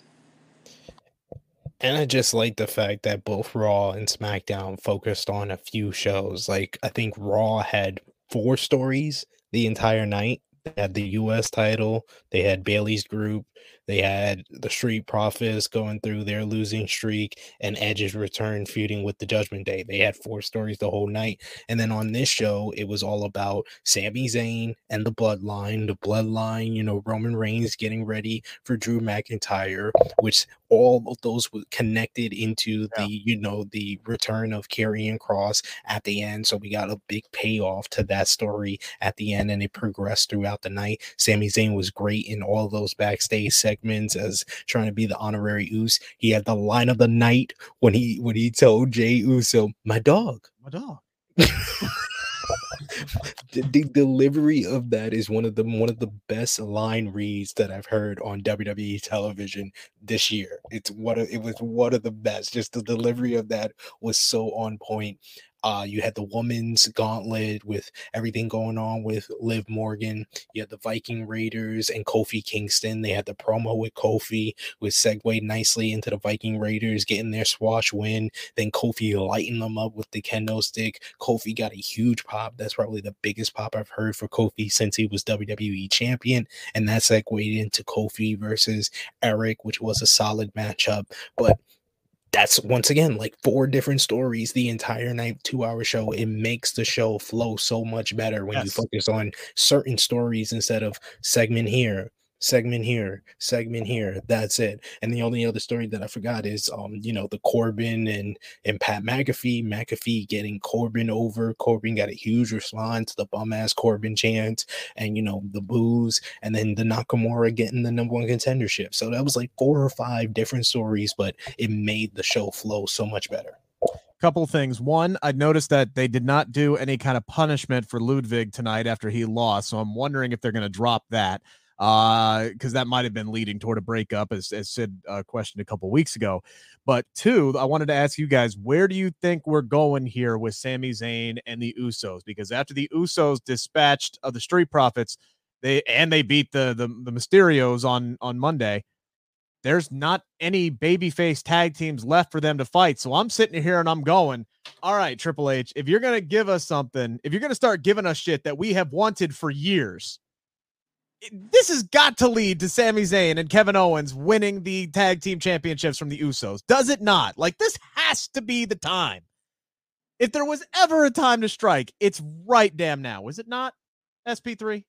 And I just like the fact that both Raw and SmackDown focused on a few shows. Like I think Raw had four stories the entire night. They had the US title, they had Bayley's group, they had the Street Profits going through their losing streak, and Edge's return feuding with the Judgment Day. They had four stories the whole night. And then on this show, it was all about Sami Zayn and the bloodline, the bloodline, you know, Roman Reigns getting ready for Drew McIntyre, which all of those were connected into Yeah. the you know the return of Karrion Kross at the end. So we got a big payoff to that story at the end, and it progressed throughout the night. Sami Zayn was great in all of those backstage segments as trying to be the honorary Uso. He had the line of the night when he when he told Jey Uso, "My dog." My dog. the, the delivery of that is one of the one of the best line reads that I've heard on WWE television this year. It's one of it was one of the best. Just the delivery of that was so on point. Uh, you had the woman's gauntlet with everything going on with Liv Morgan. You had the Viking Raiders and Kofi Kingston. They had the promo with Kofi, which segued nicely into the Viking Raiders getting their swash win. Then Kofi lighting them up with the kendo stick. Kofi got a huge pop. That's probably the biggest pop I've heard for Kofi since he was WWE champion. And that segued into Kofi versus Erik, which was a solid matchup. But that's once again like four different stories the entire night, two hour show. It makes the show flow so much better when you focus on certain stories instead of segment here, segment here, segment here. That's it. And the only other story that I forgot is um, you know, the Corbin and and Pat McAfee, McAfee getting Corbin over. Corbin got a huge response, the bum ass Corbin chant, and you know, the booze, and then the Nakamura getting the number one contendership. So that was like four or five different stories, but it made the show flow so much better. couple things. One, I noticed that they did not do any kind of punishment for Ludwig tonight after he lost. So I'm wondering if they're going to drop that because uh, that might have been leading toward a breakup, as, as Sid uh, questioned a couple weeks ago. But two, I wanted to ask you guys, where do you think we're going here with Sami Zayn and the Usos? Because after the Usos dispatched of the Street Profits, they and they beat the the, the Mysterios on on Monday. There's not any babyface tag teams left for them to fight. So I'm sitting here and I'm going, all right, Triple H, if you're gonna give us something, if you're gonna start giving us shit that we have wanted for years, this has got to lead to Sami Zayn and Kevin Owens winning the tag team championships from the Usos. Does it not? Like this has to be the time. If there was ever a time to strike, it's right damn now. Is it not? SP3?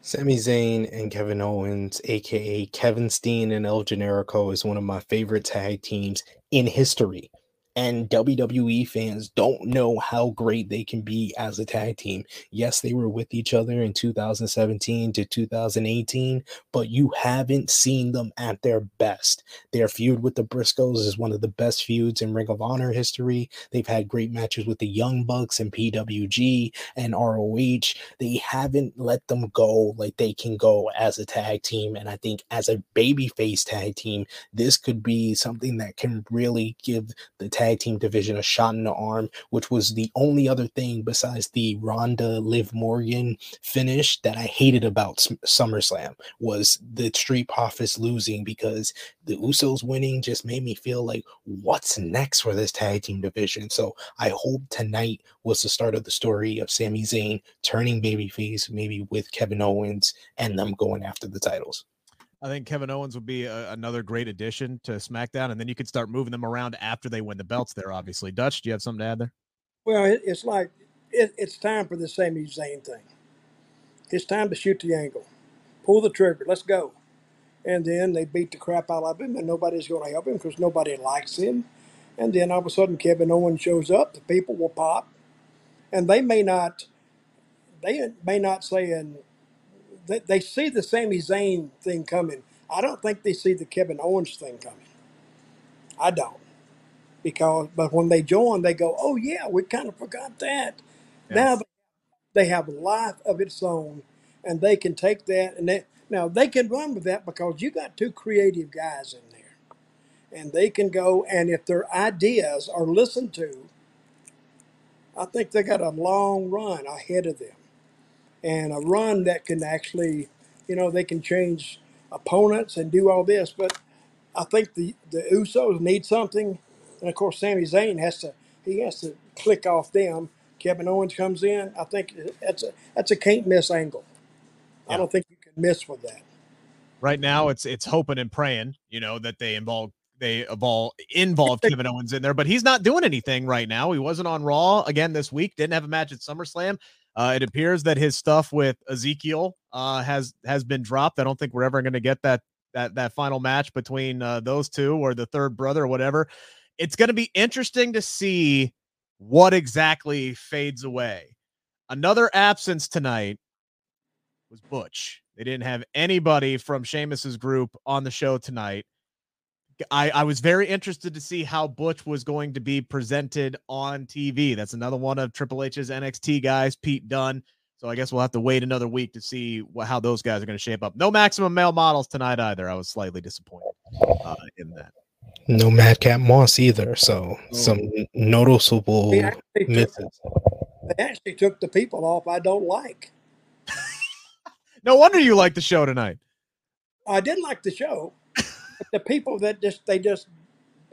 Sami Zayn and Kevin Owens, aka Kevin Steen and El Generico, is one of my favorite tag teams in history and WWE fans don't know how great they can be as a tag team. Yes, they were with each other in 2017 to 2018, but you haven't seen them at their best. Their feud with the Briscoes is one of the best feuds in Ring of Honor history. They've had great matches with the Young Bucks and PWG and ROH. They haven't let them go like they can go as a tag team. And I think as a babyface tag team, this could be something that can really give the tag tag team division a shot in the arm, which was the only other thing besides the Ronda Liv Morgan finish that I hated about SummerSlam was the Street Profits losing because the Usos winning just made me feel like what's next for this tag team division. So I hope tonight was the start of the story of Sami Zayn turning babyface, maybe with Kevin Owens and them going after the titles. I think Kevin Owens would be a, another great addition to SmackDown, and then you could start moving them around after they win the belts. There, obviously. Dutch, do you have something to add there? Well, it, it's like it, it's time for the Sami Zayn thing. It's time to shoot the angle, pull the trigger, let's go. And then they beat the crap out of him, and nobody's going to help him because nobody likes him. And then all of a sudden, Kevin Owens shows up. The people will pop, and they may not, they may not say, and they, they see the Sami Zayn thing coming. I don't think they see the Kevin Owens thing coming. I don't. Because, but when they join, they go, oh, yeah, we kind of forgot that. Yes. Now they have a life of its own, and they can take that. And they, now they can run with that because you got two creative guys in there. And they can go, and if their ideas are listened to, I think they got a long run ahead of them and a run that can actually, you know, they can change opponents and do all this. But I think the the Usos need something, and of course, Sami Zayn has to he has to click off them. Kevin Owens comes in. I think that's a that's a can't miss angle. I don't think you can miss with that. Right now, it's it's hoping and praying, you know, that they involve they involve involve Kevin Owens in there, but he's not doing anything right now. He wasn't on Raw again this week. Didn't have a match at SummerSlam. Uh, it appears that his stuff with Ezekiel uh, has has been dropped. I don't think we're ever going to get that that that final match between uh, those two or the third brother or whatever. It's going to be interesting to see what exactly fades away. Another absence tonight was Butch. They didn't have anybody from Sheamus's group on the show tonight. I, I was very interested to see how Butch was going to be presented on TV. That's another one of Triple H's NXT guys, Pete Dunne. So I guess we'll have to wait another week to see what, how those guys are going to shape up. No maximum male models tonight either. I was slightly disappointed uh, in that. No Madcap Moss either. So oh. some noticeable they actually, took, they actually took the people off I don't like. no wonder you like the show tonight. I did like the show the people that just they just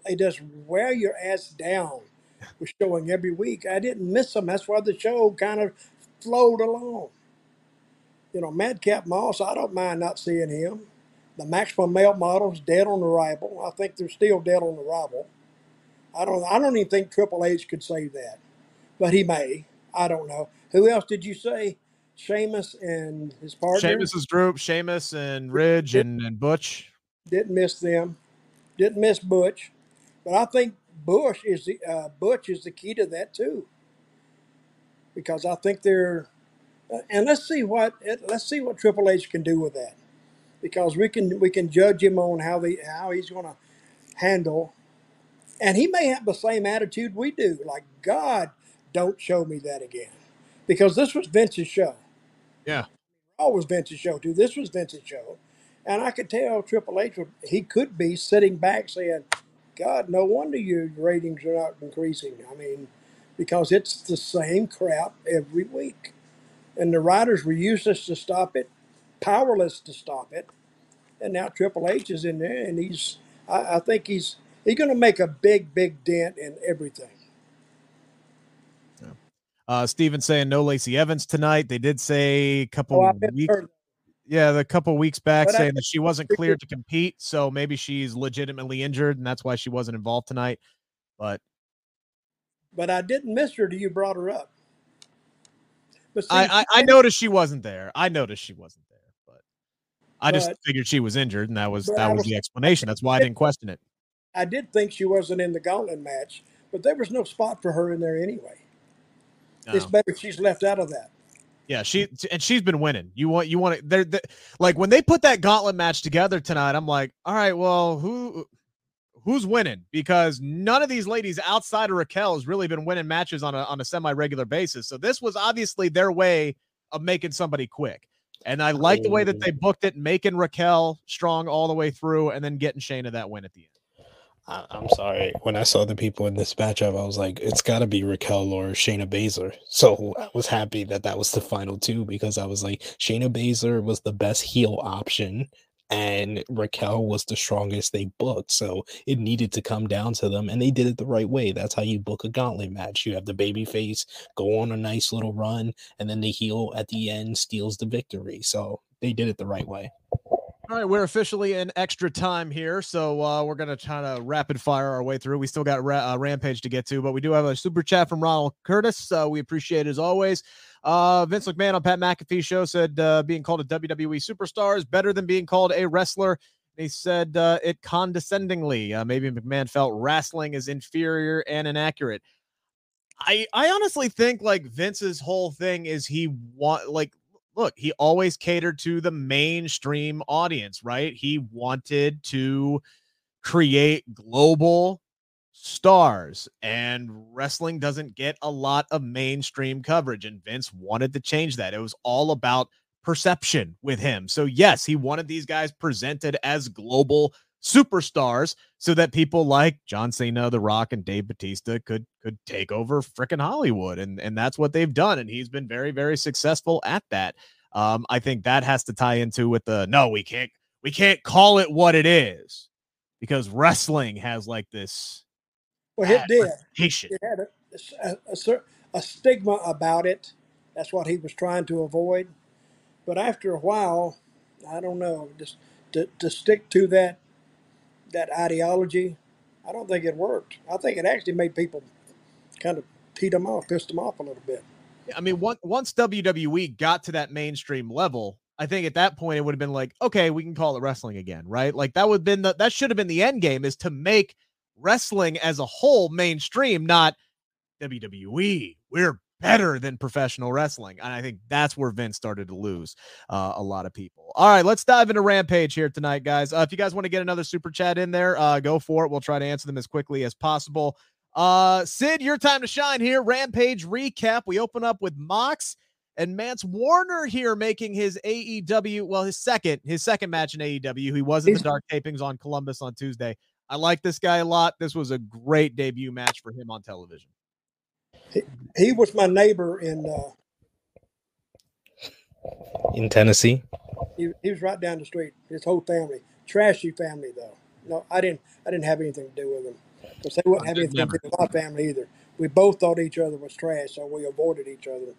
they just wear your ass down was showing every week. I didn't miss them. That's why the show kind of flowed along. You know, Madcap Moss, I don't mind not seeing him. The maximum male models dead on arrival. I think they're still dead on arrival. I don't I don't even think Triple H could save that. But he may. I don't know. Who else did you say? Sheamus and his partner? Sheamus's group, Sheamus and Ridge and, and Butch. Didn't miss them. Didn't miss Butch. But I think Bush is the uh, Butch is the key to that too. Because I think they're, uh, and let's see what let's see what Triple H can do with that. Because we can we can judge him on how the how he's going to handle And he may have the same attitude we do, like God, don't show me that again, because this was Vince's show. Yeah. All was Vince's show too. This was Vince's show, and I could tell Triple H would he could be sitting back saying, "God, no wonder your ratings are not increasing." I mean, because it's the same crap every week, and the writers were useless to stop it, powerless to stop it, and now Triple H is in there, and he's I, I think he's he's going to make a big big dent in everything. Uh, Steven saying no Lacey Evans tonight. They did say a couple Oh, weeks. Yeah, the couple weeks back But I saying that she wasn't cleared to compete, so maybe she's legitimately injured, and that's why she wasn't involved tonight. But But I didn't miss her till you brought her up. See, I, I, I noticed she wasn't there. I noticed she wasn't there, but I just But- figured she was injured, and that was that was was- the explanation. That's why I didn't question it. I did think she wasn't in the gauntlet match, but there was no spot for her in there anyway. It's better she's left out of that. Yeah, she and she's been winning. You want you want to they're, they like when they put that gauntlet match together tonight. I'm like, all right, well, who who's winning? Because none of these ladies outside of Raquel has really been winning matches on a on a semi regular basis. So this was obviously their way of making somebody quick. And I like the way that oh. they booked it, making Raquel strong all the way through, and then getting Shayna that win at the end. I, I'm sorry. When I saw the people in this matchup, I was like, it's got to be Raquel or Shayna Baszler. So I was happy that that was the final two because I was like, Shayna Baszler was the best heel option, and Raquel was the strongest they booked. So it needed to come down to them, and they did it the right way. That's how you book a gauntlet match. You have the baby face go on a nice little run, and then the heel at the end steals the victory. So they did it the right way. All right, we're officially in extra time here, so uh, we're gonna try to rapid fire our way through. We still got ra- uh, Rampage to get to, but we do have a super chat from Ronald Curtis. Uh, we appreciate it as always. Uh, Vince McMahon on Pat McAfee show said uh, being called a WWE superstar is better than being called a wrestler. He said uh, it condescendingly. Maybe McMahon felt wrestling is inferior and inaccurate. I I honestly think like Vince's whole thing is he want like look, he always catered to the mainstream audience, right? He wanted to create global stars and wrestling doesn't get a lot of mainstream coverage and Vince wanted to change that. It was all about perception with him. So yes, he wanted these guys presented as global superstars so that people like John Cena, The Rock, and Dave Batista could could take over freaking Hollywood, and and that's what they've done, and he's been very very successful at that. Um, I think that has to tie into with the no, we can't we can't call it what it is because wrestling has like this Well, it did. It had a, a, a a stigma about it. That's what he was trying to avoid. But after a while, I don't know, just to, to stick to that that ideology, I don't think it worked. I think it actually made people kind of teed them off, pissed them off a little bit. I mean, once once WWE got to that mainstream level, I think at that point it would have been like, okay, we can call it wrestling again, right? Like that would have been the that should have been the end game is to make wrestling as a whole mainstream, not WWE. We're better than professional wrestling, and I think that's where Vince started to lose uh, a lot of people. All right, let's dive into Rampage here tonight, guys. Uh, if you guys want to get another super chat in there, uh, go for it. We'll try to answer them as quickly as possible. Uh, Sid, your time to shine here. Rampage recap. We open up with Mox and Mance Warner here making his AEW, well, his second, his second match in AEW. He was in the dark tapings on Columbus on Tuesday. I like this guy a lot. This was a great debut match for him on television. He was my neighbor in. Uh, In Tennessee, he, he was right down the street. His whole family, trashy family though. No, I didn't. I didn't have anything to do with them because they wouldn't have Good anything to do with my family either. We both thought each other was trash, so we avoided each other.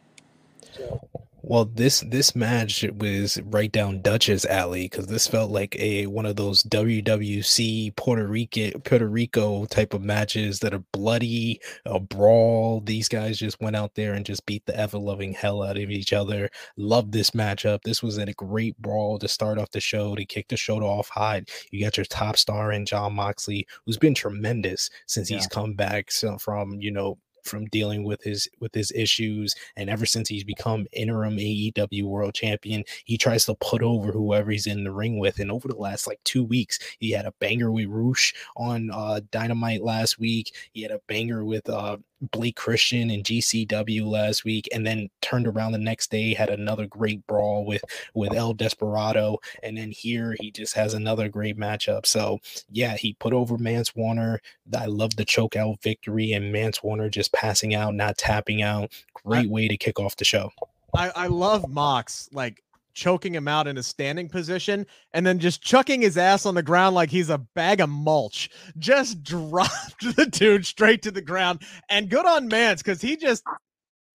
So Well, this this match was right down Dutch's alley because this felt like a one of those WWC Puerto Rico Puerto Rico type of matches that are bloody, a brawl. These guys just went out there and just beat the ever loving hell out of each other. Loved this matchup. This was a great brawl to start off the show to kick the show off hot. You got your top star in Jon Moxley, who's been tremendous since he's come back from you know from dealing with his with his issues and ever since he's become interim AEW world champion he tries to put over whoever he's in the ring with and over the last like 2 weeks he had a banger with Rush on uh Dynamite last week. He had a banger with uh Blake Christian and GCW last week, and then turned around the next day, had another great brawl with with El Desperado, and then here he just has another great matchup. So yeah, he put over Mance Warner. I love the choke out victory, and Mance Warner just passing out, not tapping out. Great way to kick off the show. I, I love Mox like choking him out in a standing position and then just chucking his ass on the ground like he's a bag of mulch. Just dropped the dude straight to the ground. And good on Mance because he just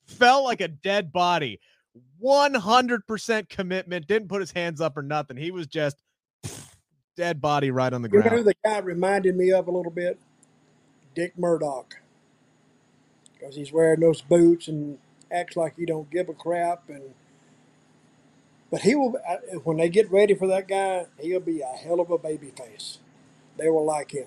fell like a dead body. 100% commitment. Didn't put his hands up or nothing. He was just dead body right on the You ground. know who the guy reminded me of a little bit? Dick Murdoch. Because he's wearing those boots and acts like he don't give a crap. And But he will, uh, when they get ready for that guy, he'll be a hell of a baby face. They will like him.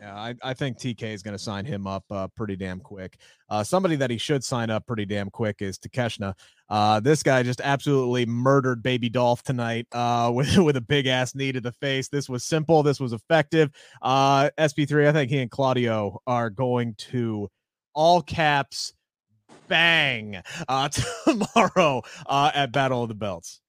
Yeah, I, I think TK is going to sign him up uh, pretty damn quick. Uh, somebody that he should sign up pretty damn quick is Takeshita. Uh, this guy just absolutely murdered Baby Dolph tonight uh, with with a big ass knee to the face. This was simple. This was effective. Uh, SP3, I think he and Claudio are going to all caps bang tomorrow at Battle of the Belts.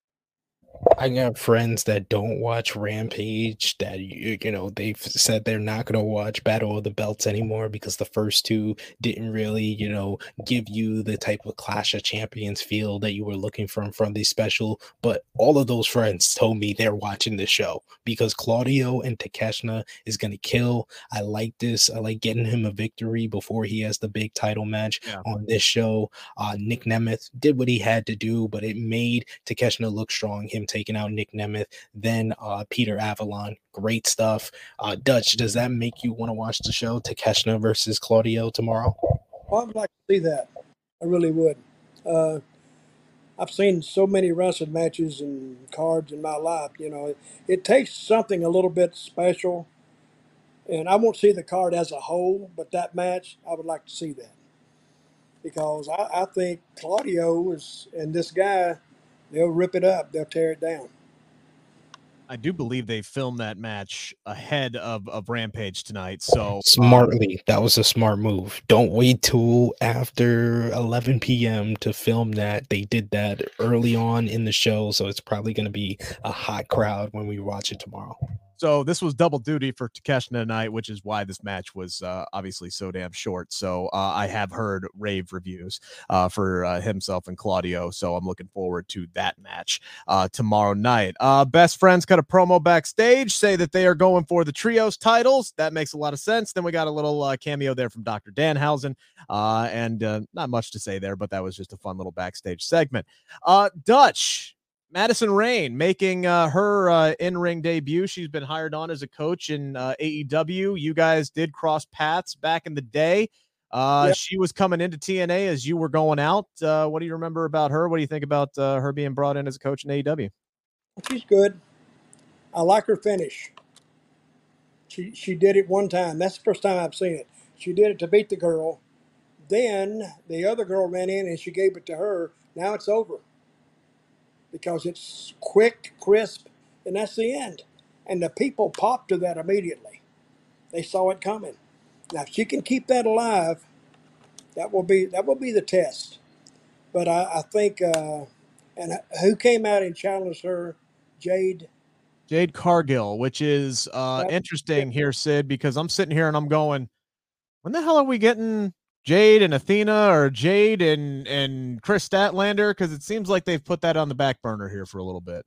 I got friends that don't watch Rampage that you, you know they've said they're not going to watch Battle of the Belts anymore because the first two didn't really you know give you the type of Clash of Champions feel that you were looking from from the special. But all of those friends told me they're watching the show because Claudio and Takeshita is going to kill. I like this. I like getting him a victory before he has the big title match Yeah. on this show. Uh, Nick Nemeth did what he had to do, but it made Takeshita look strong. Him taking out Nick Nemeth, then uh, Peter Avalon, great stuff. Uh, Dutch, does that make you want to watch the show Takeshita versus Claudio tomorrow? Well, I would like to see that. I really would. Uh, I've seen so many wrestling matches and cards in my life. You know, it, it takes something a little bit special. And I won't see the card as a whole, but that match, I would like to see that. Because I, I think Claudio is, and this guy, they'll rip it up, they'll tear it down. I do believe they filmed that match ahead of, of Rampage tonight. So um, Smartly, that was a smart move. Don't wait till after 11 p.m. to film that. They did that early on in the show, so it's probably going to be a hot crowd when we watch it tomorrow. So this was double duty for Takeshita tonight, which is why this match was uh, obviously so damn short. So uh, I have heard rave reviews uh, for uh, himself and Claudio. So I'm looking forward to that match uh, tomorrow night. Uh, best friends cut a promo backstage, say that they are going for the trios titles. That makes a lot of sense. Then we got a little cameo there from Dr. Danhausen, and not much to say there, but that was just a fun little backstage segment. Dutch. Madison Rayne making uh, her uh, in-ring debut. She's been hired on as a coach in uh, AEW. You guys did cross paths back in the day. Uh, Yep. She was coming into TNA as you were going out. Uh, what do you remember about her? What do you think about uh, her being brought in as a coach in AEW? She's good. I like her finish. She she did it one time. That's the first time I've seen it. She did it to beat the girl. Then the other girl ran in and she gave it to her. Now it's over because it's quick, crisp, and that's the end. And the people popped to that immediately. They saw it coming. Now, if she can keep that alive, that will be that will be the test. But I, I think, uh, and who came out and challenged her? Jade. Jade Cargill, which is uh, That- interesting here, Sid, because I'm sitting here and I'm going, when the hell are we getting Jade and Athena or Jade and and Kris Statlander? Because it seems like they've put that on the back burner here for a little bit.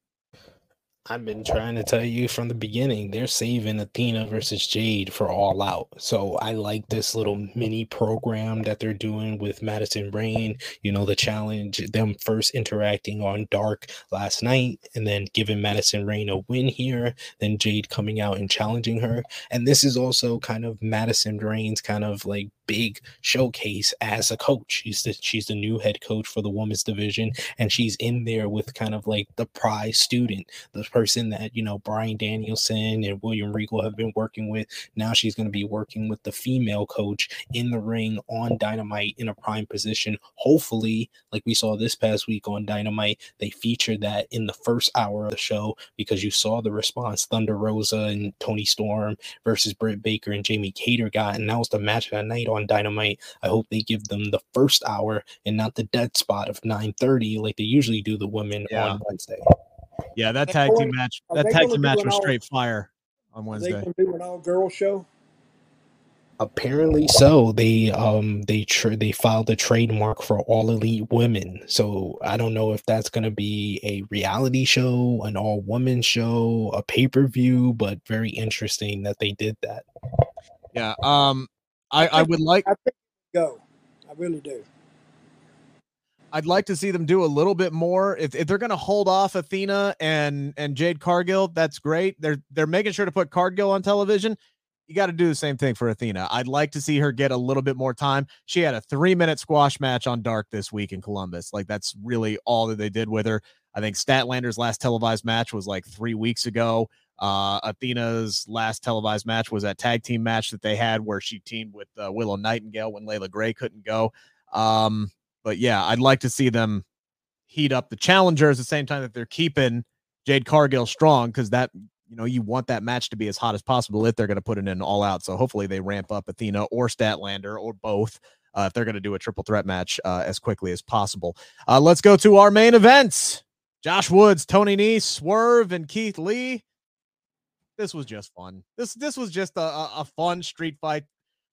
I've been trying to tell you from the beginning, they're saving Athena versus Jade for All Out. So I like this little mini program that they're doing with Madison Rayne. You know, the challenge, them first interacting on Dark last night, and then giving Madison Rayne a win here, then Jade coming out and challenging her. And this is also kind of Madison Rayne's kind of like big showcase as a coach. She's the she's the new head coach for the women's division, and she's in there with kind of like the prize student, the person that you know Bryan Danielson and William Regal have been working with. Now she's going to be working with the female coach in the ring on Dynamite in a prime position. Hopefully, like we saw this past week on Dynamite, they featured that in the first hour of the show because you saw the response Thunder Rosa and Toni Storm versus Britt Baker and Jamie Hayter got, and that was the match of the night on Dynamite. I hope they give them the first hour and not the dead spot of 9:30 like they usually do the women yeah. on Wednesday. Yeah, that tag team match. That tag team match was straight fire on Wednesday. They going to do an all girl show. Apparently so. They um they tr- they filed a trademark for all elite women. So I don't know if that's gonna be a reality show, an all woman show, a pay per view, but very interesting that they did that. Yeah. Um. I I, I would like I think go. I really do. I'd like to see them do a little bit more. If, if they're going to hold off Athena and and Jade Cargill, that's great. They're they're making sure to put Cargill on television you got to do the same thing for Athena. I'd like to see her get a little bit more time. She had a three minute squash match on Dark this week in Columbus. Like that's really all that they did with her. I think Statlander's last televised match was like three weeks ago. Uh, Athena's last televised match was that tag team match that they had where she teamed with uh, Willow Nightingale when Leila Grey couldn't go. Um, but yeah, I'd like to see them heat up the challengers at the same time that they're keeping Jade Cargill strong because that you know, you want that match to be as hot as possible if they're going to put it in all out. So hopefully they ramp up Athena or Statlander or both uh, if they're going to do a triple threat match uh, as quickly as possible. Uh, let's go to our main events. Josh Woods, Tony Nese, Swerve, and Keith Lee. This was just fun. This this was just a, a fun street fight.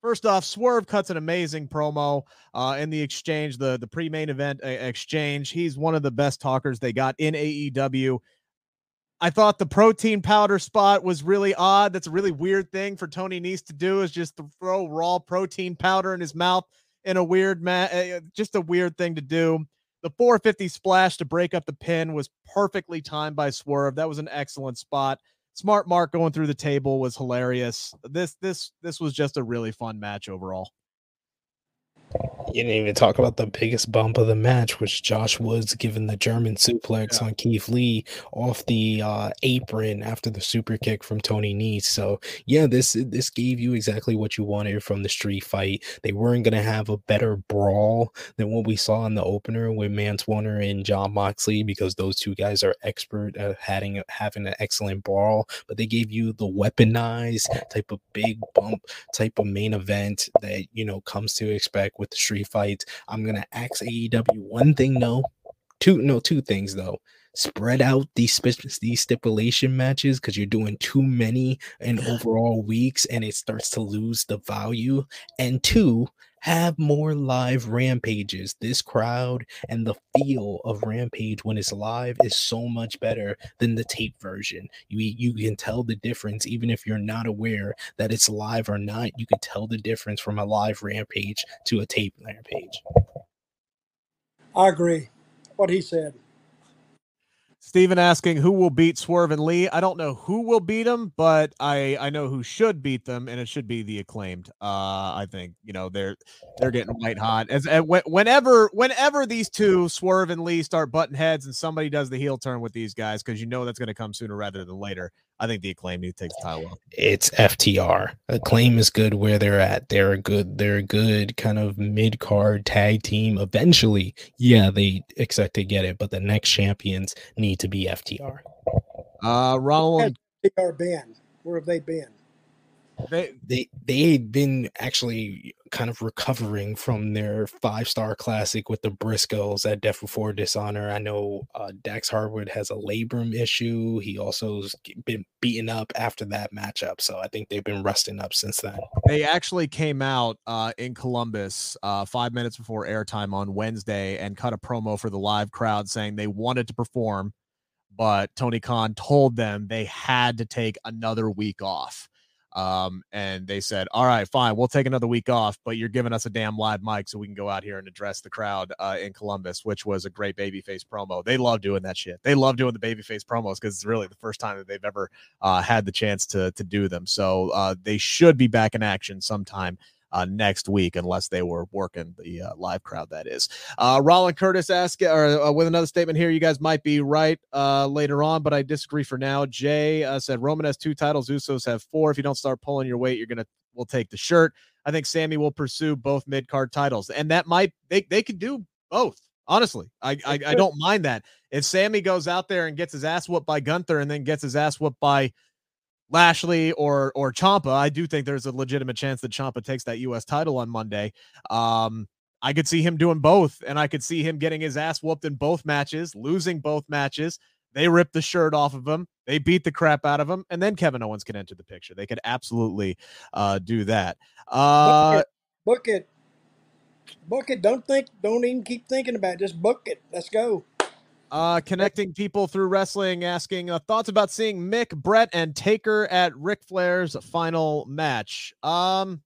First off, Swerve cuts an amazing promo uh, in the exchange, the the pre main event uh, exchange. He's one of the best talkers they got in AEW. I thought the protein powder spot was really odd. That's a really weird thing for Tony Nese to do is just throw raw protein powder in his mouth in a weird ma- uh, just a weird thing to do. The 450 splash to break up the pin was perfectly timed by Swerve. That was an excellent spot. Smart Mark going through the table was hilarious. This this this was just a really fun match overall. You didn't even talk about the biggest bump of the match, which Josh Woods giving the German suplex yeah. on Keith Lee off the uh, apron after the super kick from Tony Nese. So yeah, this this gave you exactly what you wanted from the street fight. They weren't gonna have a better brawl than what we saw in the opener with Mance Warner and Jon Moxley because those two guys are expert at having having an excellent brawl. But they gave you the weaponized type of big bump type of main event that you know comes to expect with the street fights. I'm gonna ask AEW one thing, no, two, no, two things though. Spread out these these stipulation matches because you're doing too many in overall weeks, and it starts to lose the value. And two, have more live rampages. This crowd and the feel of Rampage when it's live is so much better than the tape version. You you can tell the difference even if you're not aware that it's live or not. You can tell the difference from a live Rampage to a tape Rampage. I agree. What he said. Steven asking who will beat Swerve and Lee. I don't know who will beat them, but I I know who should beat them, and it should be the acclaimed. Uh, I think you know they're they're getting white hot. As, as whenever whenever these two Swerve and Lee start butting heads, and somebody does the heel turn with these guys, because you know that's going to come sooner rather than later. I think the acclaim need takes take the title. It's FTR. Acclaim is good where they're at. They're a good. They're a good kind of mid card tag team. Eventually, yeah, they expect to get it, but the next champions need to be FTR. Uh, Ronald. FTR been? Where have they been? They they they had been actually kind of recovering from their five star classic with the Briscoes at Death Before Dishonor. I know uh, Dax Harwood has a labrum issue. He also's been beaten up after that matchup, so I think they've been resting up since then. They actually came out uh, in Columbus uh, five minutes before airtime on Wednesday and cut a promo for the live crowd saying they wanted to perform, but Tony Khan told them they had to take another week off. Um, and they said, All right, fine, we'll take another week off, but you're giving us a damn live mic so we can go out here and address the crowd uh, in Columbus, which was a great babyface promo. They love doing that shit. They love doing the babyface promos because it's really the first time that they've ever uh, had the chance to to do them. So uh, they should be back in action sometime uh, next week, unless they were working the uh, live crowd. That is. Uh, Roland Curtis asked, or uh, with another statement here, you guys might be right uh, later on, but I disagree for now. Jey uh, said Roman has two titles, Usos have four. If you don't start pulling your weight, you're gonna we'll take the shirt. I think Sami will pursue both mid card titles, and that might they they could do both. Honestly, I, I I don't mind that. If Sami goes out there and gets his ass whooped by Gunther and then gets his ass whooped by Lashley or or Ciampa. I do think there's a legitimate chance that Ciampa takes that U.S. title on Monday. Um, I could see him doing both, and I could see him getting his ass whooped in both matches, losing both matches. They rip the shirt off of him, they beat the crap out of him, and then Kevin Owens can enter the picture. They could absolutely uh, do that. Uh, book it, book it, book it. Don't think, don't even keep thinking about it. Just book it. Let's go. Uh, connecting people through wrestling, asking uh, thoughts about seeing Mick, Bret, and Taker at Ric Flair's final match. Um,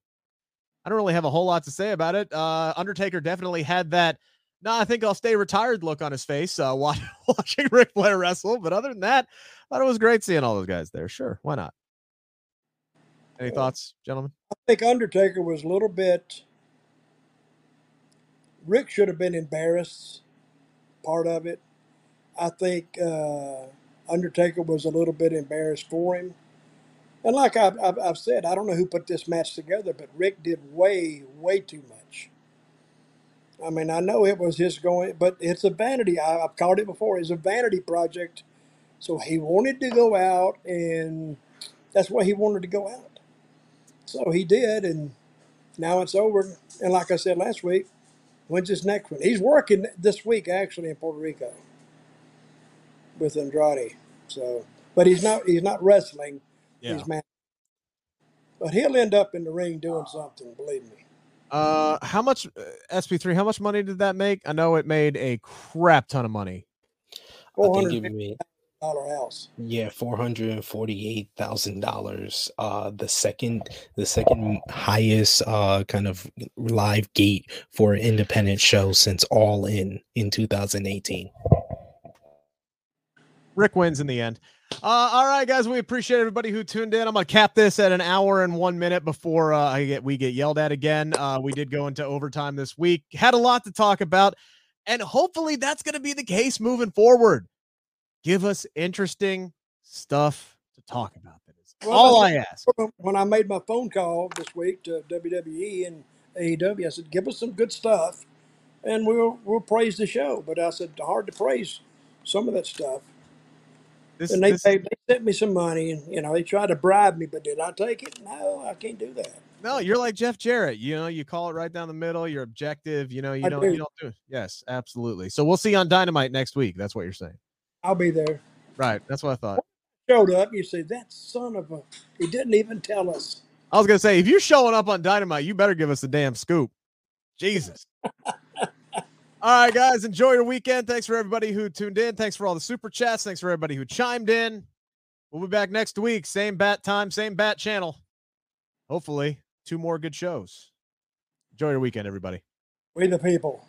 I don't really have a whole lot to say about it. Uh, Undertaker definitely had that. No, nah, I think I'll stay retired look on his face uh, watching, watching Ric Flair wrestle. But other than that, I thought it was great seeing all those guys there. Sure, why not? Any thoughts, gentlemen? I think Undertaker was a little bit. Ric should have been embarrassed. Part of it. I think uh, Undertaker was a little bit embarrassed for him. And like I've, I've, I've, said, I don't know who put this match together, but Ric did way, way too much. I mean, I know it was his going, but it's a vanity. I, have called it before. It's a vanity project. So he wanted to go out, and that's why he wanted to go out. So he did, and now it's over. And like I said last week, when's his next one? He's working this week, actually, in Puerto Rico with Andrade. So, but he's not he's not wrestling. Yeah. He's man. But he'll end up in the ring doing something. Believe me. Uh, how much uh, SP3? How much money did that make? I know it made a crap ton of money. Four hundred dollar house. Yeah, four hundred and forty-eight thousand dollars. Uh, the second, the second highest uh kind of live gate for an independent show since All In in two thousand eighteen. Ric wins in the end. Uh, all right, guys, we appreciate everybody who tuned in. I'm gonna cap this at an hour and one minute before uh, I get we get yelled at again. Uh, we did go into overtime this week, had a lot to talk about, and hopefully that's gonna be the case moving forward. Give us interesting stuff to talk about. That is well, all I ask. When I made my phone call this week to WWE and AEW, I said, "Give us some good stuff, and we'll we'll praise the show." But I said, "Hard to praise some of that stuff." This, and they, this, they, they sent me some money, and you know they tried to bribe me, but did I take it? No, I can't do that. No, you're like Jeff Jarrett. You know, you call it right down the middle. You're objective. You know, you I don't do. you don't do it. Yes, absolutely. So we'll see you on Dynamite next week. That's what you're saying. I'll be there. Right. That's what I thought. Showed up. You say that son of a. He didn't even tell us. I was gonna say if you're showing up on Dynamite, you better give us a damn scoop. Jesus. All right, guys, enjoy your weekend. Thanks for everybody who tuned in. Thanks for all the super chats. Thanks for everybody who chimed in. We'll be back next week. Same bat time, same bat channel. Hopefully, two more good shows. Enjoy your weekend, everybody. We the people.